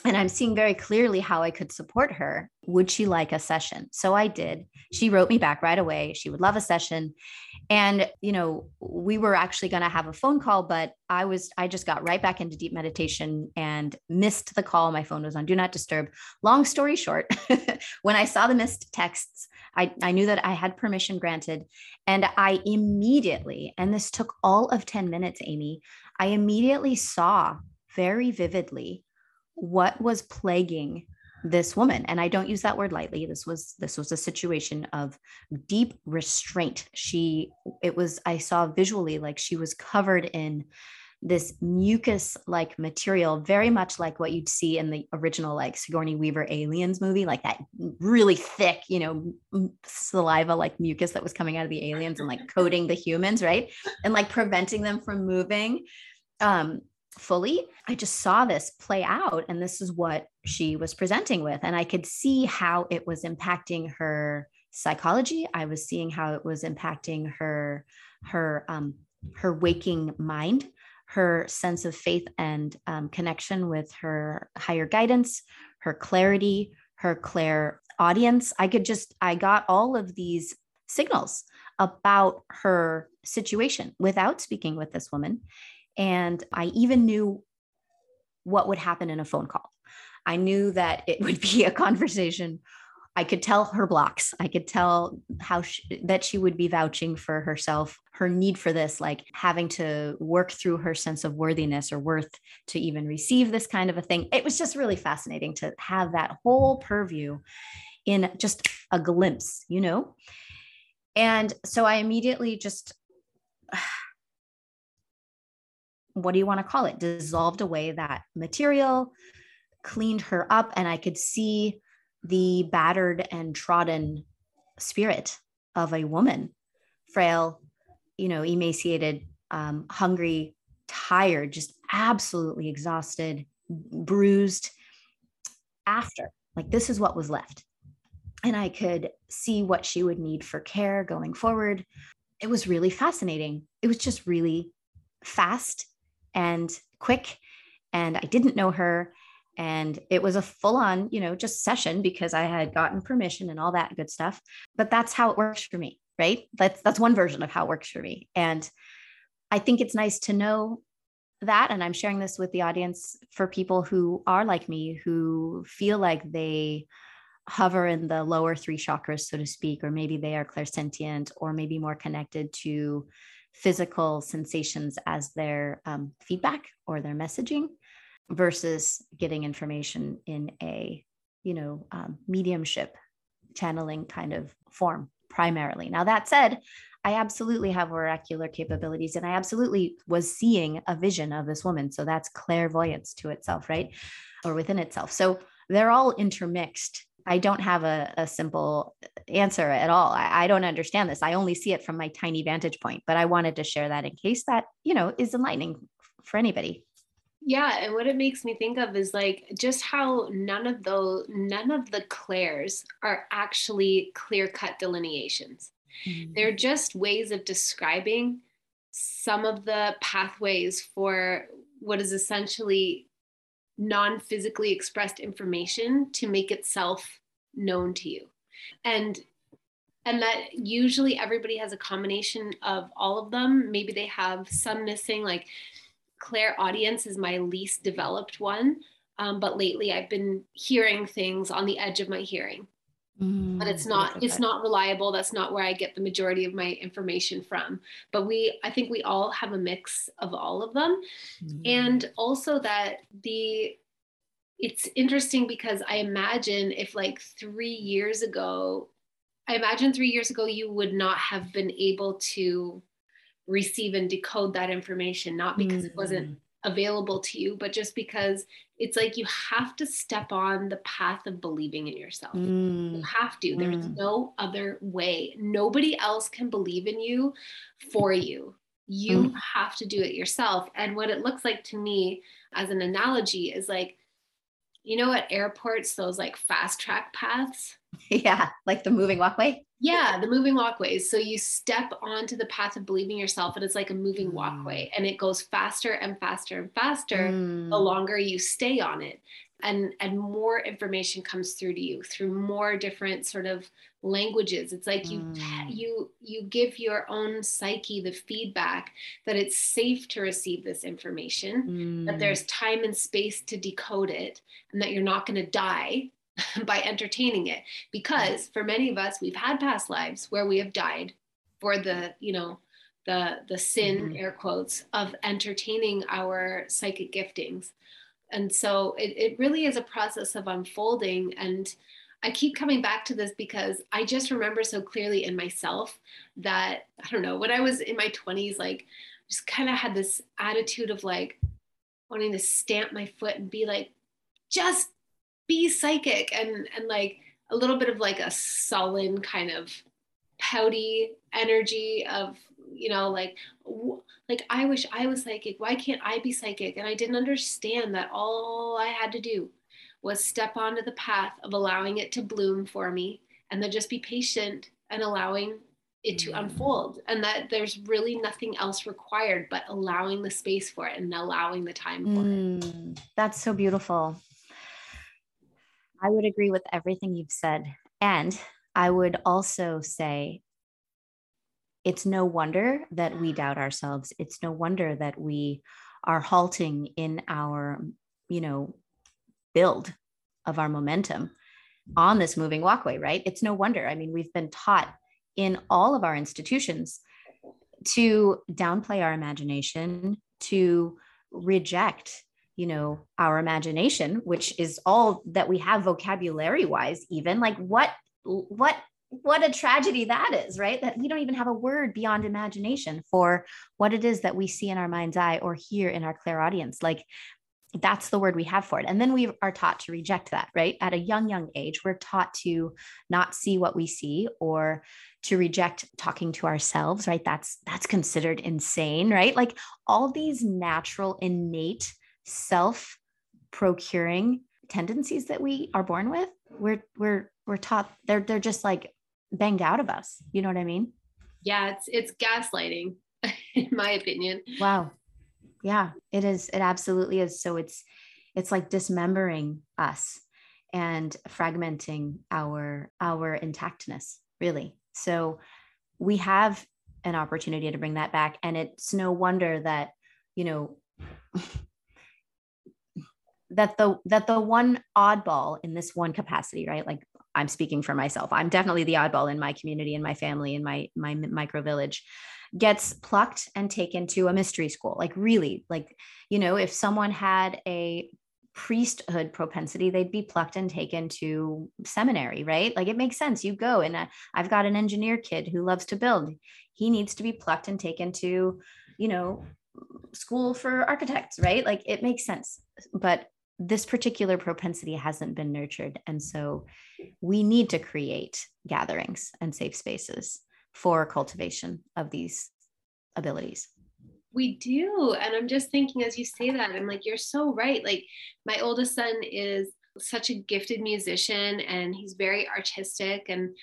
and I'm seeing very clearly how I could support her. Would she like a session? So I did. She wrote me back right away. She would love a session. And, you know, we were actually going to have a phone call, but I was, I just got right back into deep meditation and missed the call. My phone was on do not disturb. Long story short, when I saw the missed texts, I, I knew that I had permission granted. And I immediately, and this took all of 10 minutes, Amy, I immediately saw very vividly what was plaguing this woman? And i don't use that word lightly. This was this was a situation of deep restraint. She it was i saw visually like she was covered in this mucus like material very much like what you'd see in the original like sigourney weaver aliens movie like that really thick you know saliva like mucus that was coming out of the aliens and like coating the humans right? And like preventing them from moving. Um fully. I just saw this play out, and this is what she was presenting with. And I could see how it was impacting her psychology. I was seeing how it was impacting her, her, um, her waking mind, her sense of faith and um, connection with her higher guidance, her clarity, her clair audience. I could just, I got all of these signals about her situation without speaking with this woman. And I even knew what would happen in a phone call. I knew that it would be a conversation. I could tell her blocks. I could tell how she, that she would be vouching for herself, her need for this, like having to work through her sense of worthiness or worth to even receive this kind of a thing. It was just really fascinating to have that whole purview in just a glimpse, you know? And so I immediately just what do you want to call it? Dissolved away that material cleaned her up and i could see the battered and trodden spirit of a woman. Frail you know emaciated um, hungry tired just absolutely exhausted bruised after. Like this is what was left. And i could see what she would need for care going forward. It was really fascinating. It was just really fast and quick and I didn't know her and it was a full on, you know, just session because I had gotten permission and all that good stuff. But that's how it works for me, right? That's that's one version of how it works for me. And I think it's nice to know that and I'm sharing this with the audience for people who are like me who feel like they hover in the lower three chakras so to speak or maybe they are clairsentient or maybe more connected to physical sensations as their um, feedback or their messaging versus getting information in a you know um, mediumship channeling kind of form primarily. Now that said i absolutely have oracular capabilities and i absolutely was seeing a vision of this woman. So that's clairvoyance to itself right? Or within itself. So they're all intermixed I don't have a, a simple answer at all. I, I, don't understand this. I only see it from my tiny vantage point, but I wanted to share that in case that, you know, is enlightening for anybody. Yeah, and what it makes me think of is like just how none of those none of the clairs are actually clear-cut delineations. Mm-hmm. They're just ways of describing some of the pathways for what is essentially non-physically expressed information to make itself known to you. And and that usually everybody has a combination of all of them. Maybe they have some missing like clairaudience is my least developed one. Um, but lately i've been hearing things on the edge of my hearing mm, but it's not it's not reliable that's not where i get the majority of my information from but we i think we all have a mix of all of them mm. and also that the it's interesting because i imagine if like 3 years ago i imagine 3 years ago you would not have been able to receive and decode that information not because mm. it wasn't mm. Available to you, but just because it's like you have to step on the path of believing in yourself. Mm. You have to. There's mm. no other way. Nobody else can believe in you for you. You mm. have to do it yourself. And what it looks like to me as an analogy is like, you know, at airports, those like fast track paths. Yeah, like the moving walkway. Yeah, the moving walkways. So you step onto the path of believing yourself, and it's like a moving walkway, mm. and it goes faster and faster and faster mm. the longer you stay on it and and more information comes through to you through more different sort of languages it's like you mm. you you give your own psyche the feedback that it's safe to receive this information mm. that there's time and space to decode it and that you're not going to die by entertaining it. Because for many of us we've had past lives where we have died for the you know the the sin mm-hmm. air quotes of entertaining our psychic giftings. And so it, it really is a process of unfolding. And i keep coming back to this because i just remember so clearly in myself that i don't know when i was in my 20s like just kind of had this attitude of like wanting to stamp my foot and be like just be psychic and and like a little bit of like a sullen kind of pouty energy of you know like like i wish i was psychic. Why can't i be psychic? And i didn't understand that all i had to do was step onto the path of allowing it to bloom for me and then just be patient and allowing it to mm. unfold and that there's really nothing else required but allowing the space for it and allowing the time for mm, it that's so beautiful i would agree with everything you've said and i would also say it's no wonder that we doubt ourselves. It's no wonder that we are halting in our, you know, build of our momentum on this moving walkway, right? It's no wonder. I mean, we've been taught in all of our institutions to downplay our imagination, to reject, you know, our imagination, which is all that we have vocabulary wise, even like what what what a tragedy that is, right? That we don't even have a word beyond imagination for what it is that we see in our mind's eye or hear in our clairaudience. Like that's the word we have for it. And then we are taught to reject that, right? At a young, young age, we're taught to not see what we see or to reject talking to ourselves, right? That's that's considered insane, right? Like all these natural, innate, self procuring tendencies that we are born with, we're we're we're taught they're they're just like banged out of us. You know what I mean? Yeah, it's it's gaslighting, in my opinion. Wow. Yeah, it is. It absolutely is. So it's it's like dismembering us and fragmenting our our intactness, really. So we have an opportunity to bring that back. And it's no wonder that, you know, that the that the one oddball in this one capacity right like I'm speaking for myself. I'm definitely the oddball in my community, in my family, in my my micro village, gets plucked and taken to a mystery school. Like really, like you know, if someone had a priesthood propensity, they'd be plucked and taken to seminary, right? Like it makes sense. You go, and uh, I've got an engineer kid who loves to build. He needs to be plucked and taken to, you know, school for architects, right? Like it makes sense. But this particular propensity hasn't been nurtured. And so we need to create gatherings and safe spaces for cultivation of these abilities. We do. And I'm just thinking as you say that, I'm like, you're so right. Like, my oldest son is such a gifted musician and he's very artistic. And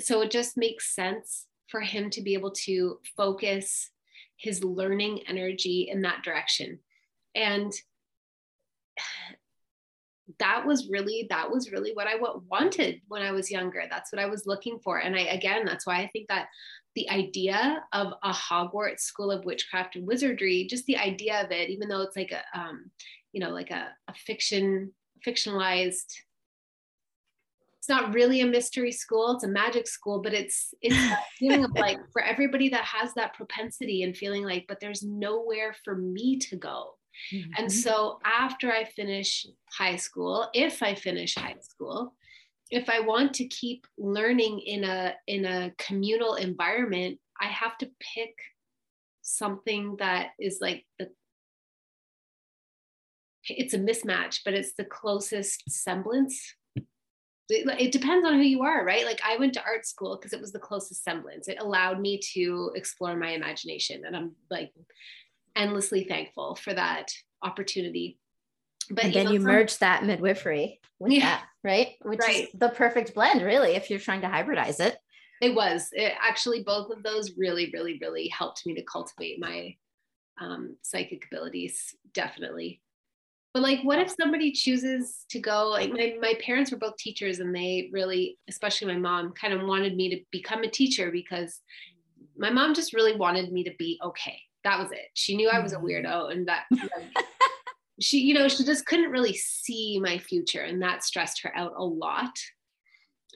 so it just makes sense for him to be able to focus his learning energy in that direction. And that was really that was really what I wanted when I was younger. That's what I was looking for. And I again, that's why I think that the idea of a Hogwarts school of witchcraft and wizardry, just the idea of it, even though it's like a um, you know, like a, a fiction, fictionalized it's not really a mystery school it's a magic school but it's it's a feeling of like for everybody that has that propensity and feeling like but there's nowhere for me to go Mm-hmm. And so after I finish high school, if I finish high school, if I want to keep learning in a in a communal environment, I have to pick something that is like the it's a mismatch, but it's the closest semblance. It, it depends on who you are, right? Like I went to art school because it was the closest semblance. It allowed me to explore my imagination. And I'm like endlessly thankful for that opportunity. But and then you, know, you merge that midwifery with yeah, that, right? Which right. is the perfect blend, really, if you're trying to hybridize it. It was. It actually, both of those really, really, really helped me to cultivate my um, psychic abilities, definitely. But like, what if somebody chooses to go? Like, my, my parents were both teachers, and they really, especially my mom, kind of wanted me to become a teacher because my mom just really wanted me to be okay. That was it. She knew I was a mm-hmm. weirdo, and that like, she, you know, she just couldn't really see my future, and that stressed her out a lot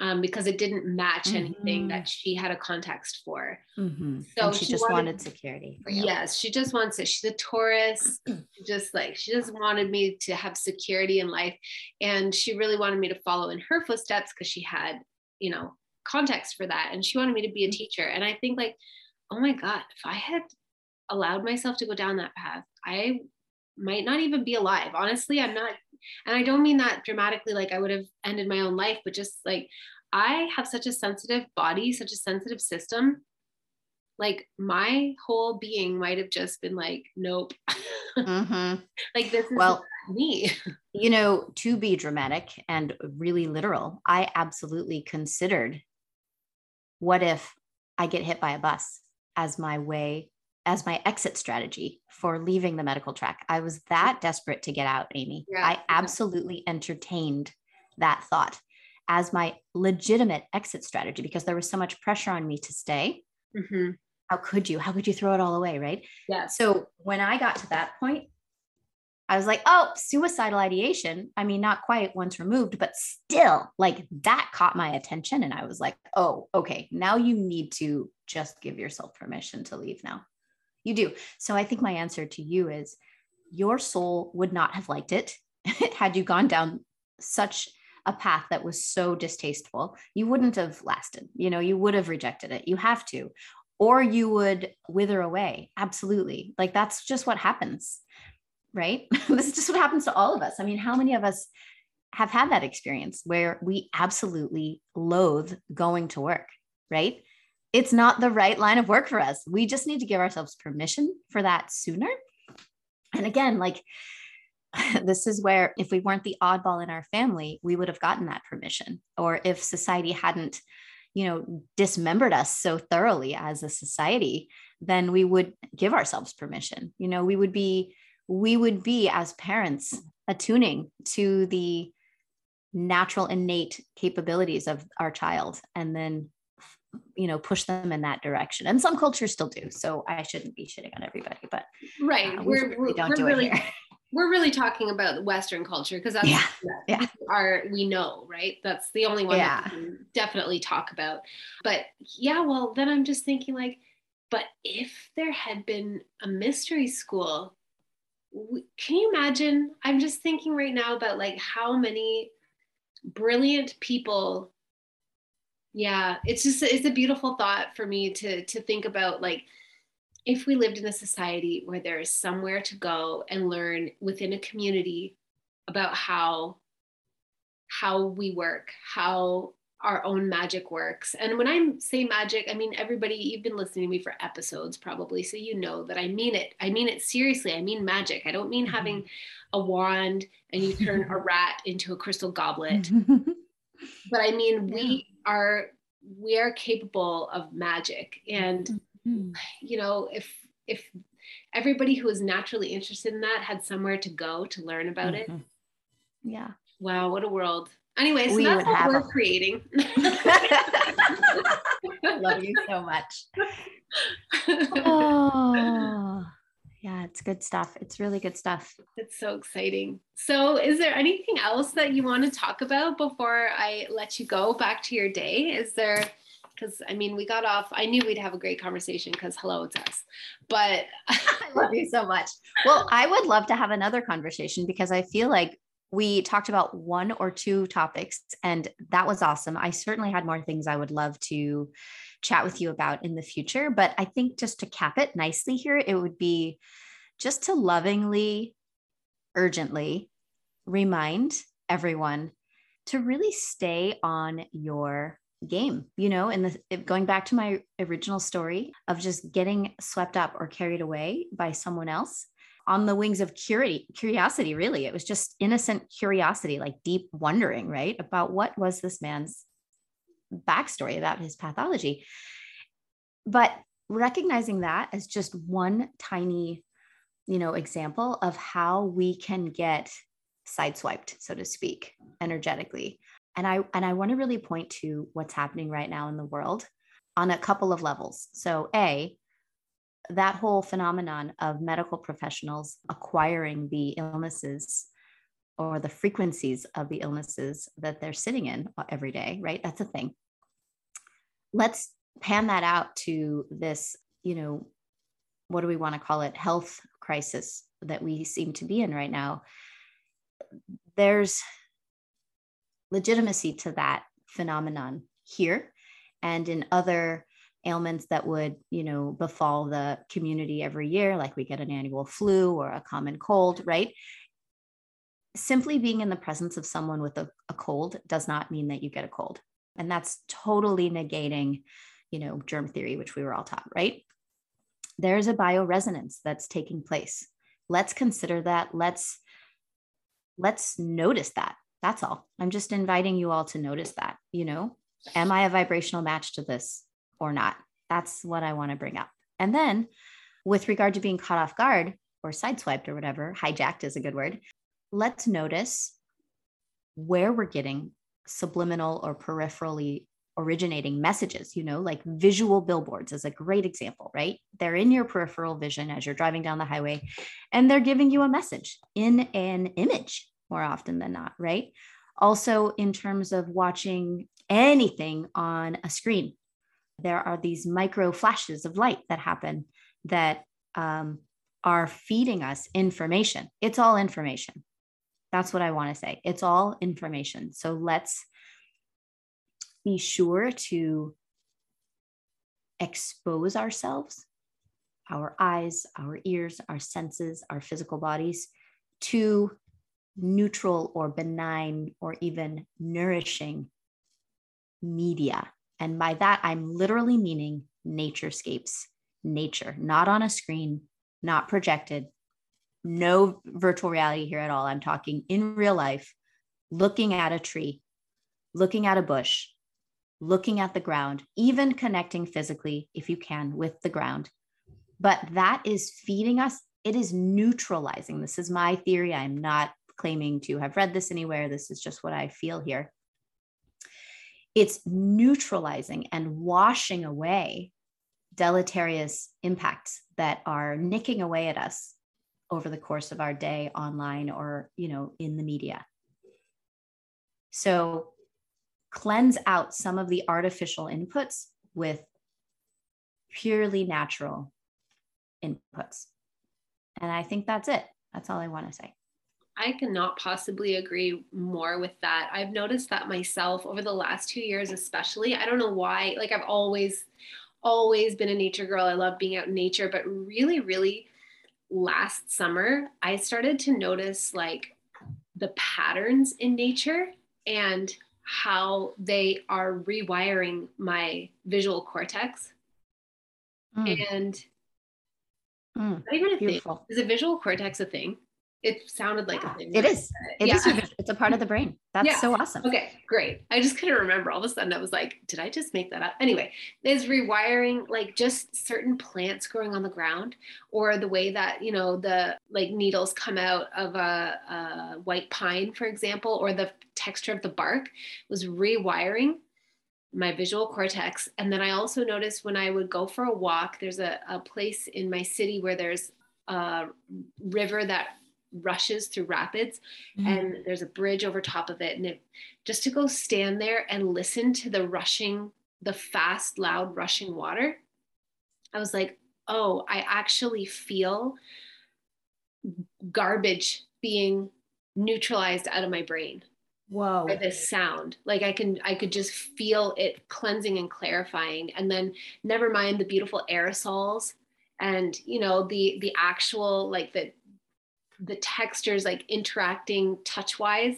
um, because it didn't match mm-hmm. anything that she had a context for. Mm-hmm. So she, she just wanted, wanted security. Yes, she just wants it. She's a Taurus. just like she just wanted me to have security in life, and she really wanted me to follow in her footsteps because she had, you know, context for that, and she wanted me to be a mm-hmm. teacher. And I think like, oh my god, if I had allowed myself to go down that path, I might not even be alive. Honestly, I'm not and I don't mean that dramatically, like I would have ended my own life, but just like I have such a sensitive body, such a sensitive system. Like my whole being might have just been like, nope. Mm-hmm. like this is well, me. you know, to be dramatic and really literal, I absolutely considered what if I get hit by a bus as my way as my exit strategy for leaving the medical track. I was that desperate to get out, Amy. Yeah. I absolutely entertained that thought as my legitimate exit strategy because there was so much pressure on me to stay. Mm-hmm. How could you? How could you throw it all away? Right. Yeah. So when I got to that point, I was like, oh, suicidal ideation. I mean, not quite once removed, but still, like that caught my attention. And I was like, oh, okay, now you need to just give yourself permission to leave now. You do. So I think my answer to you is your soul would not have liked it had you gone down such a path that was so distasteful. You wouldn't have lasted. You know, you would have rejected it. You have to. Or you would wither away. Absolutely. Like that's just what happens. Right? this is just what happens to all of us. I mean, how many of us have had that experience where we absolutely loathe going to work, right? It's not the right line of work for us. We just need to give ourselves permission for that sooner. And again, like this is where if we weren't the oddball in our family, we would have gotten that permission. Or if society hadn't, you know, dismembered us so thoroughly as a society, then we would give ourselves permission. You know, we would be we would be as parents attuning to the natural innate capabilities of our child and then you know push them in that direction and some cultures still do so i shouldn't be shitting on everybody but right uh, we we're, really don't we're do really, it here. we're really talking about western culture because that's yeah. yeah. our we know right that's the only one yeah. we definitely talk about but yeah well then i'm just thinking like but if there had been a mystery school can you imagine i'm just thinking right now about like how many brilliant people yeah it's just it's a beautiful thought for me to to think about like if we lived in a society where there is somewhere to go and learn within a community about how how we work how our own magic works. And when i say magic i mean everybody you've been listening to me for episodes probably so you know that i mean it. I mean it seriously. I mean magic. I don't mean mm-hmm. having a wand and you turn a rat into a crystal goblet. But i mean we are we are capable of magic. And mm-hmm. you know if if everybody who is naturally interested in that had somewhere to go to learn about mm-hmm. it yeah. wow what a world. Anyway so we that's what we're a- creating. I love you so much. Oh yeah, it's good stuff. It's really good stuff. It's so exciting. So, is there anything else that you want to talk about before I let you go back to your day? Is there, because I mean, we got off, I knew we'd have a great conversation because hello, it's us. But I love you so much. Well, I would love to have another conversation because I feel like we talked about one or two topics and that was awesome. I certainly had more things I would love to chat with you about in the future. But I think just to cap it nicely here, it would be just to lovingly urgently remind everyone to really stay on your game you know and the going back to my original story of just getting swept up or carried away by someone else on the wings of curiosity curiosity really. It was just innocent curiosity like deep wondering right about what was this man's backstory about his pathology. But recognizing that as just one tiny you know example of how we can get sideswiped so to speak energetically. And i and i want to really point to what's happening right now in the world on a couple of levels. So a that whole phenomenon of medical professionals acquiring the illnesses or the frequencies of the illnesses that they're sitting in uh, every day right? That's a thing. Let's pan that out to this you know what do we want to call it? Health crisis that we seem to be in right now. There's legitimacy to that phenomenon here and in other ailments that would you know befall the community every year like we get an annual flu or a common cold right? Simply being in the presence of someone with a, a cold does not mean that you get a cold. And that's totally negating you know germ theory which we were all taught right? There's a bioresonance that's taking place. Let's consider that. Let's let's notice that. That's all. I'm just inviting you all to notice that you know? Am i a vibrational match to this or not that's what i want to bring up and then with regard to being caught off guard or sideswiped or whatever hijacked is a good word let's notice where we're getting subliminal or peripherally originating messages, you know, like visual billboards is a great example, right? They're in your peripheral vision as you're driving down the highway and they're giving you a message in an image more often than not, right? Also, in terms of watching anything on a screen, there are these micro flashes of light that happen that um, are feeding us information. It's all information. That's what I want to say. It's all information. So let's be sure to expose ourselves, our eyes, our ears, our senses, our physical bodies to neutral or benign or even nourishing media. And by that, I'm literally meaning naturescapes, nature, not on a screen, not projected, no virtual reality here at all. I'm talking in real life, looking at a tree, looking at a bush, looking at the ground, even connecting physically, if you can, with the ground. But that is feeding us, it is neutralizing. This is my theory. I'm not claiming to have read this anywhere. This is just what I feel here. It's neutralizing and washing away deleterious impacts that are nicking away at us over the course of our day online or you know in the media so cleanse out some of the artificial inputs with purely natural inputs. And I think that's it. That's all I want to say. I cannot possibly agree more with that. I've noticed that myself over the last two years, especially. I don't know why. Like, I've always, always been a nature girl. I love being out in nature, but really, really last summer, I started to notice like the patterns in nature and how they are rewiring my visual cortex. Mm. And mm. not even a Beautiful. thing. Is a visual cortex a thing? It sounded like a thing. It is. It yeah. is. It's a part of the brain. That's yeah. so awesome. Okay, great. I just couldn't remember. All of a sudden, I was like, did I just make that up? Anyway, is rewiring like just certain plants growing on the ground, or the way that you know the like needles come out of a, a white pine, for example, or the texture of the bark was rewiring my visual cortex. And then I also noticed when I would go for a walk, there's a, a place in my city where there's a river that rushes through rapids mm-hmm. and there's a bridge over top of it and it, just to go stand there and listen to the rushing the fast loud rushing water i was like oh i actually feel garbage being neutralized out of my brain whoa by this sound like i can i could just feel it cleansing and clarifying and then never mind the beautiful aerosols and you know the the actual like the the textures like interacting touch wise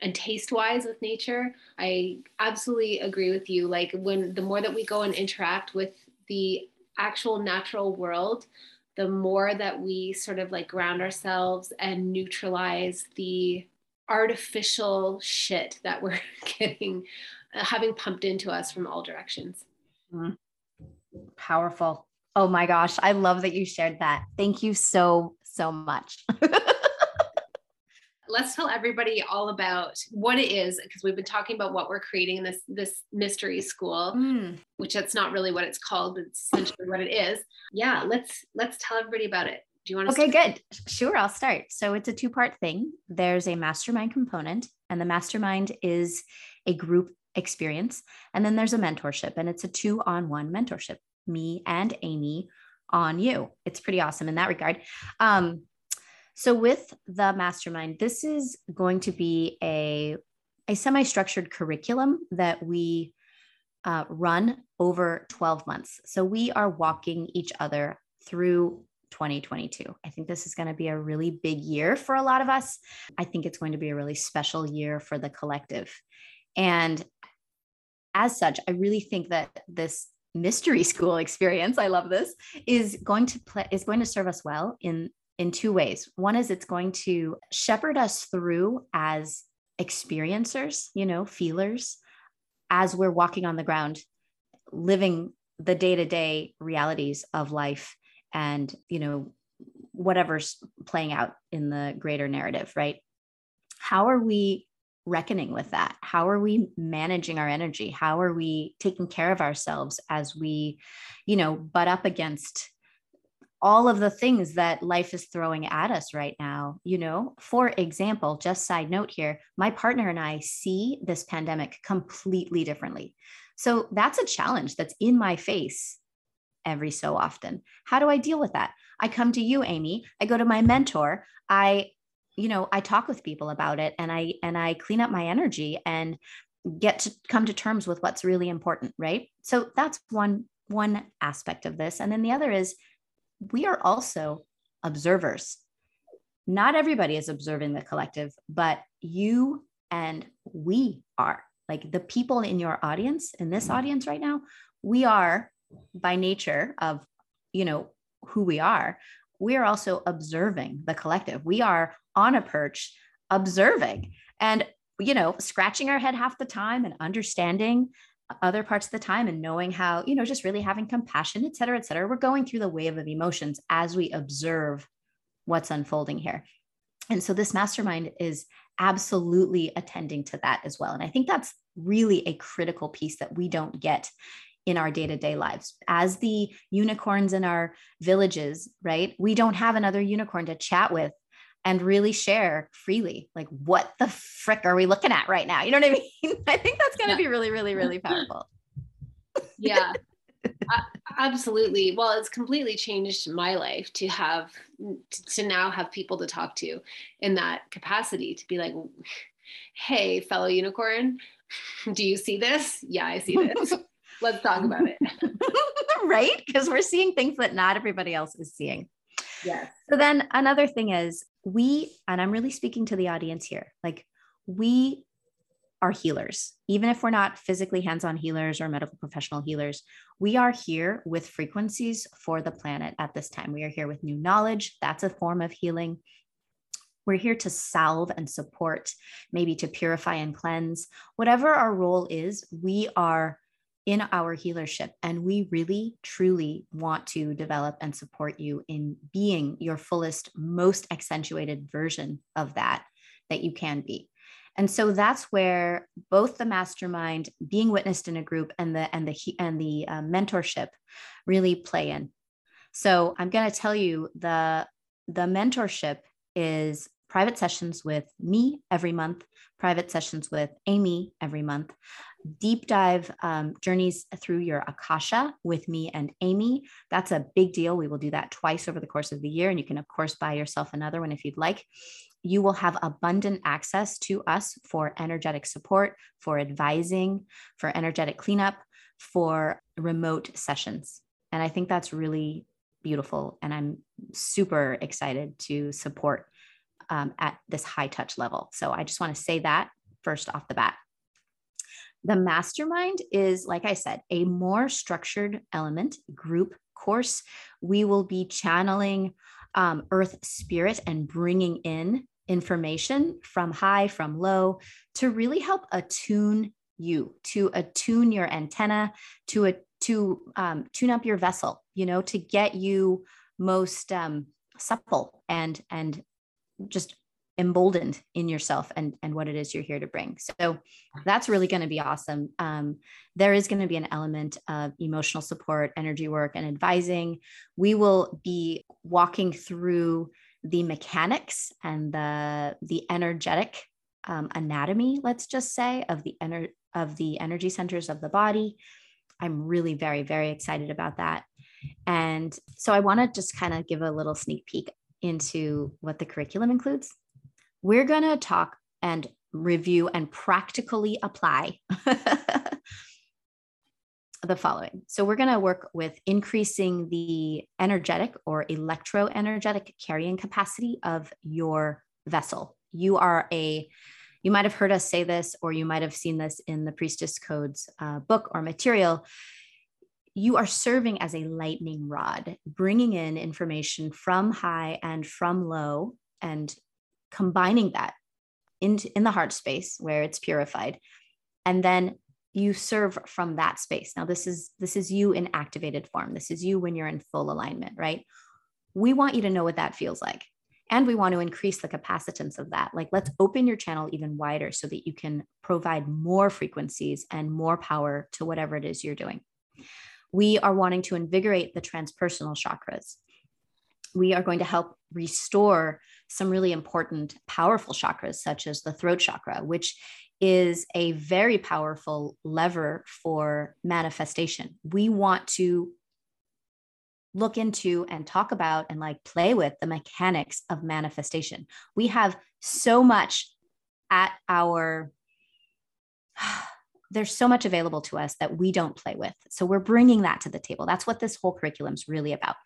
and taste wise with nature. I absolutely agree with you. Like when the more that we go and interact with the actual natural world, the more that we sort of like ground ourselves and neutralize the artificial shit that we're getting, uh, having pumped into us from all directions. Mm-hmm. Powerful. Oh my gosh. I love that you shared that. Thank you so, so much. let's tell everybody all about what it is because we've been talking about what we're creating in this this mystery school mm. which that's not really what it's called but it's essentially what it is yeah let's let's tell everybody about it do you want to okay start? good sure i'll start so it's a two part thing there's a mastermind component and the mastermind is a group experience and then there's a mentorship and it's a two on one mentorship me and amy on you it's pretty awesome in that regard um, so with the mastermind, this is going to be a a semi-structured curriculum that we uh, run over 12 months. So we are walking each other through 2022. I think this is going to be a really big year for a lot of us. I think it's going to be a really special year for the collective. And as such, I really think that this mystery school experience, I love this, is going to play is going to serve us well in in two ways. One is it's going to shepherd us through as experiencers, you know, feelers, as we're walking on the ground, living the day to day realities of life and, you know, whatever's playing out in the greater narrative, right? How are we reckoning with that? How are we managing our energy? How are we taking care of ourselves as we, you know, butt up against all of the things that life is throwing at us right now. You know, for example, just side note here, my partner and I see this pandemic completely differently. So that's a challenge that's in my face every so often. How do I deal with that? I come to you, Amy. I go to my mentor. I you know, I talk with people about it and I and I clean up my energy and get to come to terms with what's really important, right? So that's one one aspect of this. And then the other is we are also observers. Not everybody is observing the collective, but you and we are like the people in your audience, in this mm-hmm. audience right now, we are by nature of, you know, who we are. We are also observing the collective. We are on a perch observing and, you know, scratching our head half the time and understanding other parts of the time and knowing how, you know, just really having compassion, et cetera, et cetera. We're going through the wave of emotions as we observe what's unfolding here. And so this mastermind is absolutely attending to that as well. And I think that's really a critical piece that we don't get in our day to day lives. As the unicorns in our villages, right? We don't have another unicorn to chat with and really share freely. Like what the frick are we looking at right now? You know what i mean? I think that's going to yeah. be really really really powerful. Yeah. Absolutely. Well it's completely changed my life to have to now have people to talk to in that capacity to be like hey fellow unicorn do you see this? Yeah i see this let's talk about it right because we're seeing things that not everybody else is seeing Yes. So then another thing is we, and I'm really speaking to the audience here, like we are healers. Even if we're not physically hands on healers or medical professional healers, we are here with frequencies for the planet at this time. We are here with new knowledge. That's a form of healing. We're here to salve and support, maybe to purify and cleanse. Whatever our role is, we are in our healership. And we really, truly want to develop and support you in being your fullest, most accentuated version of that that you can be. And so that's where both the mastermind, being witnessed in a group, and the and the and the uh, mentorship really play in. So I'm going to tell you the the mentorship is private sessions with me every month, private sessions with Amy every month, deep dive um, journeys through your Akasha with me and Amy. That's a big deal. We will do that twice over the course of the year. And you can, of course, buy yourself another one if you'd like. You will have abundant access to us for energetic support, for advising, for energetic cleanup, for remote sessions. And I think that's really beautiful. And I'm super excited to support um, at this high touch level. So I just want to say that first off the bat. The mastermind is, like I said, a more structured element group course. We will be channeling um, earth spirit and bringing in information from high, from low to really help attune you, to attune your antenna, to a, to um, tune up your vessel, you know, to get you most um, supple and and just emboldened in yourself and and what it is you're here to bring. So that's really going to be awesome. Um, there is going to be an element of emotional support energy work and advising. We will be walking through the mechanics and the the energetic um, anatomy let's just say of the ener- of the energy centers of the body. I'm really very very excited about that. And so i want to just kind of give a little sneak peek into what the curriculum includes we're going to talk and review and practically apply the following. So, we're going to work with increasing the energetic or electroenergetic carrying capacity of your vessel. You are a you might have heard us say this, or you might have seen this in the Priestess Codes uh, book or material. You are serving as a lightning rod, bringing in information from high and from low and combining that in, in the heart space where it's purified and then you serve from that space. Now this is this is you in activated form. This is you when you're in full alignment right? We want you to know what that feels like and we want to increase the capacitance of that. Like let's open your channel even wider so that you can provide more frequencies and more power to whatever it is you're doing. We are wanting to invigorate the transpersonal chakras. We are going to help restore some really important, powerful chakras, such as the throat chakra, which is a very powerful lever for manifestation. We want to look into and talk about and like play with the mechanics of manifestation. We have so much at our there's so much available to us that we don't play with. So we're bringing that to the table. That's what this whole curriculum is really about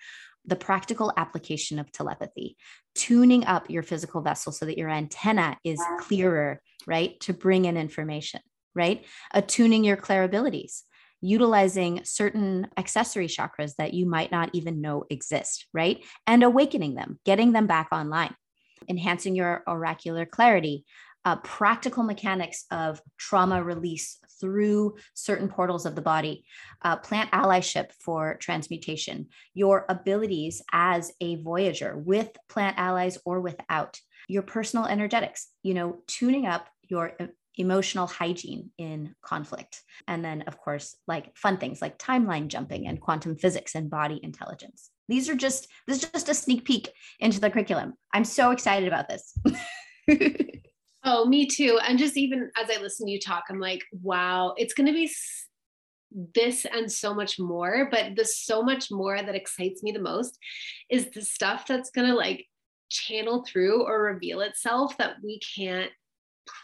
the practical application of telepathy, tuning up your physical vessel so that your antenna is clearer, right? To bring in information, right? Attuning your clairabilities, utilizing certain accessory chakras that you might not even know exist, right? And awakening them, getting them back online, enhancing your oracular clarity, uh, practical mechanics of trauma release through certain portals of the body, uh, plant allyship for transmutation, your abilities as a voyager with plant allies or without, your personal energetics, you know, tuning up your emotional hygiene in conflict. And then, of course, like fun things like timeline jumping and quantum physics and body intelligence. These are just, this is just a sneak peek into the curriculum. I'm so excited about this. Oh, me too. And just even as I listen to you talk, I'm like, wow, it's going to be this and so much more. But the so much more that excites me the most is the stuff that's going to like channel through or reveal itself that we can't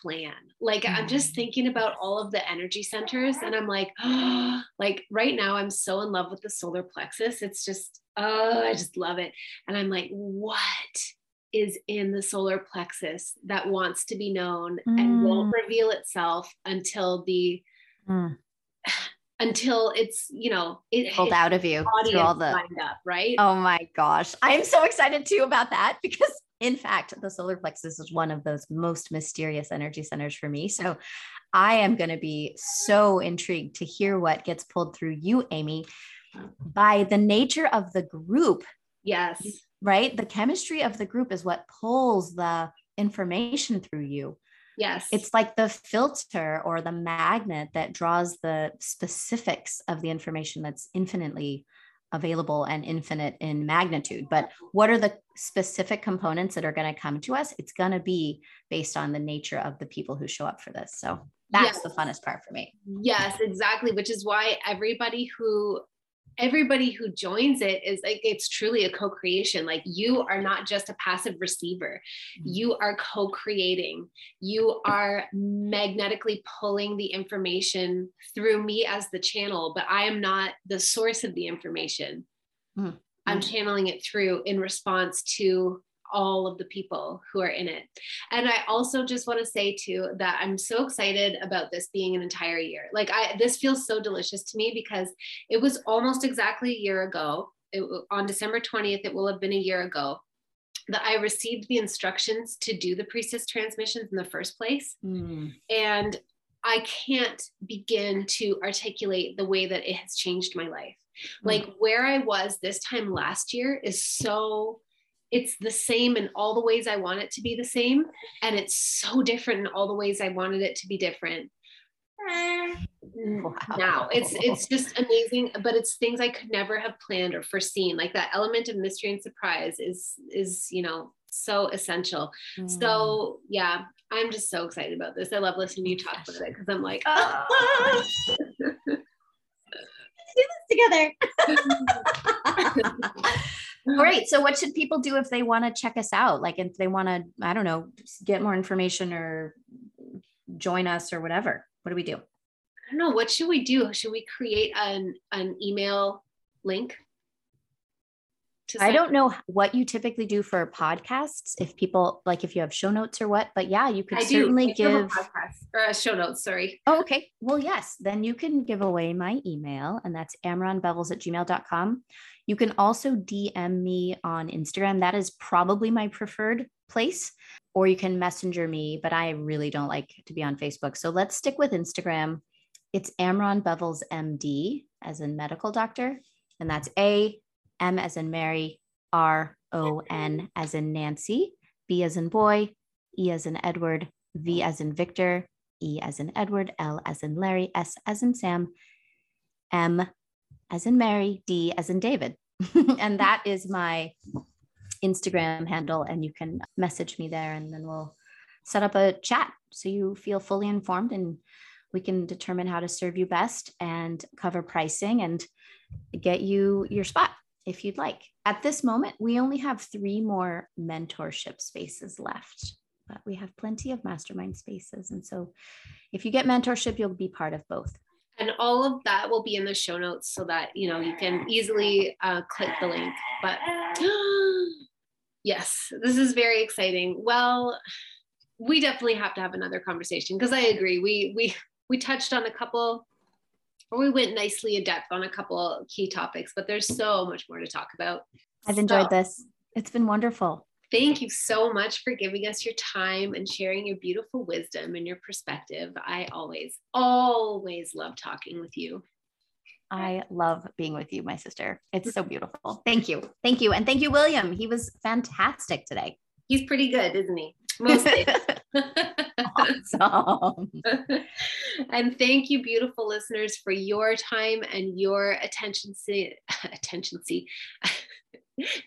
plan. Like mm. I'm just mm. thinking about all of the energy centers and I'm like, oh, like right now I'm so in love with the solar plexus. It's just, oh, I just love it. And I'm like, what is in the solar plexus that wants to be known mm. and won't mm. reveal itself until the mm. until it's you know it pulled out of you through all the up right oh my gosh i'm so excited too about that because in fact the solar plexus is one of those most mysterious energy centers for me so i am going to be so intrigued to hear what gets pulled through you amy by the nature of the group yes right? The chemistry of the group is what pulls the information through you. Yes. It's like the filter or the magnet that draws the specifics of the information that's infinitely available and infinite in magnitude. But what are the specific components that are going to come to us? It's going to be based on the nature of the people who show up for this. So that's yes. the funnest part for me. Yes, exactly. Which is why everybody who everybody who joins it is like it's truly a co-creation like you are not just a passive receiver mm-hmm. you are co-creating you are magnetically pulling the information through me as the channel but i am not the source of the information mm. I'm channeling it through in response to all of the people who are in it. And I also just want to say too that I'm so excited about this being an entire year. Like I this feels so delicious to me because it was almost exactly a year ago. It, on December 20th it will have been a year ago that I received the instructions to do the priestess transmissions in the first place. Mm. And I can't begin to articulate the way that it has changed my life. Mm. Like where I was this time last year is so it's the same in all the ways I want it to be the same. And it's so different in all the ways I wanted it to be different. Wow. Now it's it's just amazing, but it's things I could never have planned or foreseen. Like that element of mystery and surprise is is you know so essential. Mm. So yeah, I'm just so excited about this. I love listening to you talk about it because I'm like, oh. do this together. Great. So, what should people do if they want to check us out? Like, if they want to, I don't know, get more information or join us or whatever? What do we do? I don't know. What should we do? Should we create an an email link? I don't know what you typically do for podcasts. If people like, if you have show notes or what, but yeah, you could I certainly give or uh, show notes. Sorry. Oh, okay. Well, yes. Then you can give away my email, and that's amronbevels at gmail.com. You can also DM me on Instagram. That is probably my preferred place. Or you can messenger me, but I really don't like to be on Facebook. So let's stick with Instagram. It's Amron Bevels MD, as in medical doctor. And that's A, M as in Mary, R, O, N as in Nancy, B as in boy, E as in Edward, V as in Victor, E as in Edward, L as in Larry, S as in Sam, M as in Mary, D as in David. and that is my Instagram handle. And you can message me there and then we'll set up a chat so you feel fully informed and we can determine how to serve you best and cover pricing and get you your spot if you'd like. At this moment, we only have three more mentorship spaces left, but we have plenty of mastermind spaces. And so if you get mentorship, you'll be part of both and all of that will be in the show notes so that you know you can easily uh, click the link but yes this is very exciting well we definitely have to have another conversation because i agree we we we touched on a couple we went nicely in depth on a couple key topics but there's so much more to talk about i've enjoyed so, this it's been wonderful Thank you so much for giving us your time and sharing your beautiful wisdom and your perspective. I always, always love talking with you. I love being with you, my sister. It's so beautiful. Thank you. Thank you. And thank you, William. He was fantastic today. He's pretty good, isn't he? Mostly. awesome. and thank you, beautiful listeners, for your time and your attention. See, attention. See.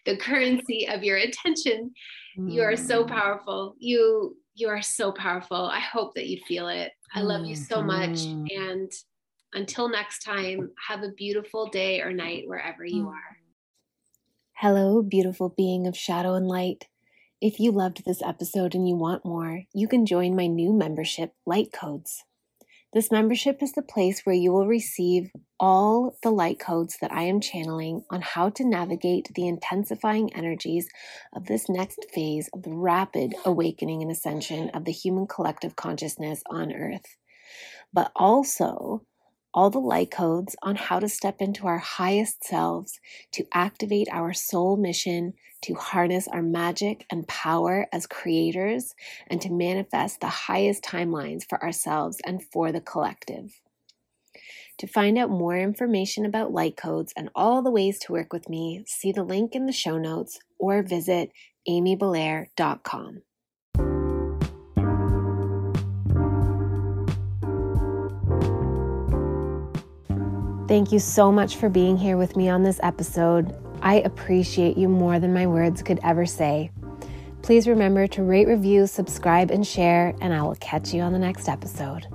the currency of your attention mm. you are so mm. powerful you you are so powerful i hope that you feel it i love you so much mm. and until next time have a beautiful day or night wherever you mm. are hello beautiful being of shadow and light if you loved this episode and you want more you can join my new membership light codes this membership is the place where you will receive all the light codes that I am channeling on how to navigate the intensifying energies of this next phase of the rapid awakening and ascension of the human collective consciousness on Earth. But also, all the light codes on how to step into our highest selves to activate our soul mission to harness our magic and power as creators and to manifest the highest timelines for ourselves and for the collective. To find out more information about light codes and all the ways to work with me, see the link in the show notes or visit amybelair.com. Thank you so much for being here with me on this episode. I appreciate you more than my words could ever say. Please remember to rate, review, subscribe, and share, and I will catch you on the next episode.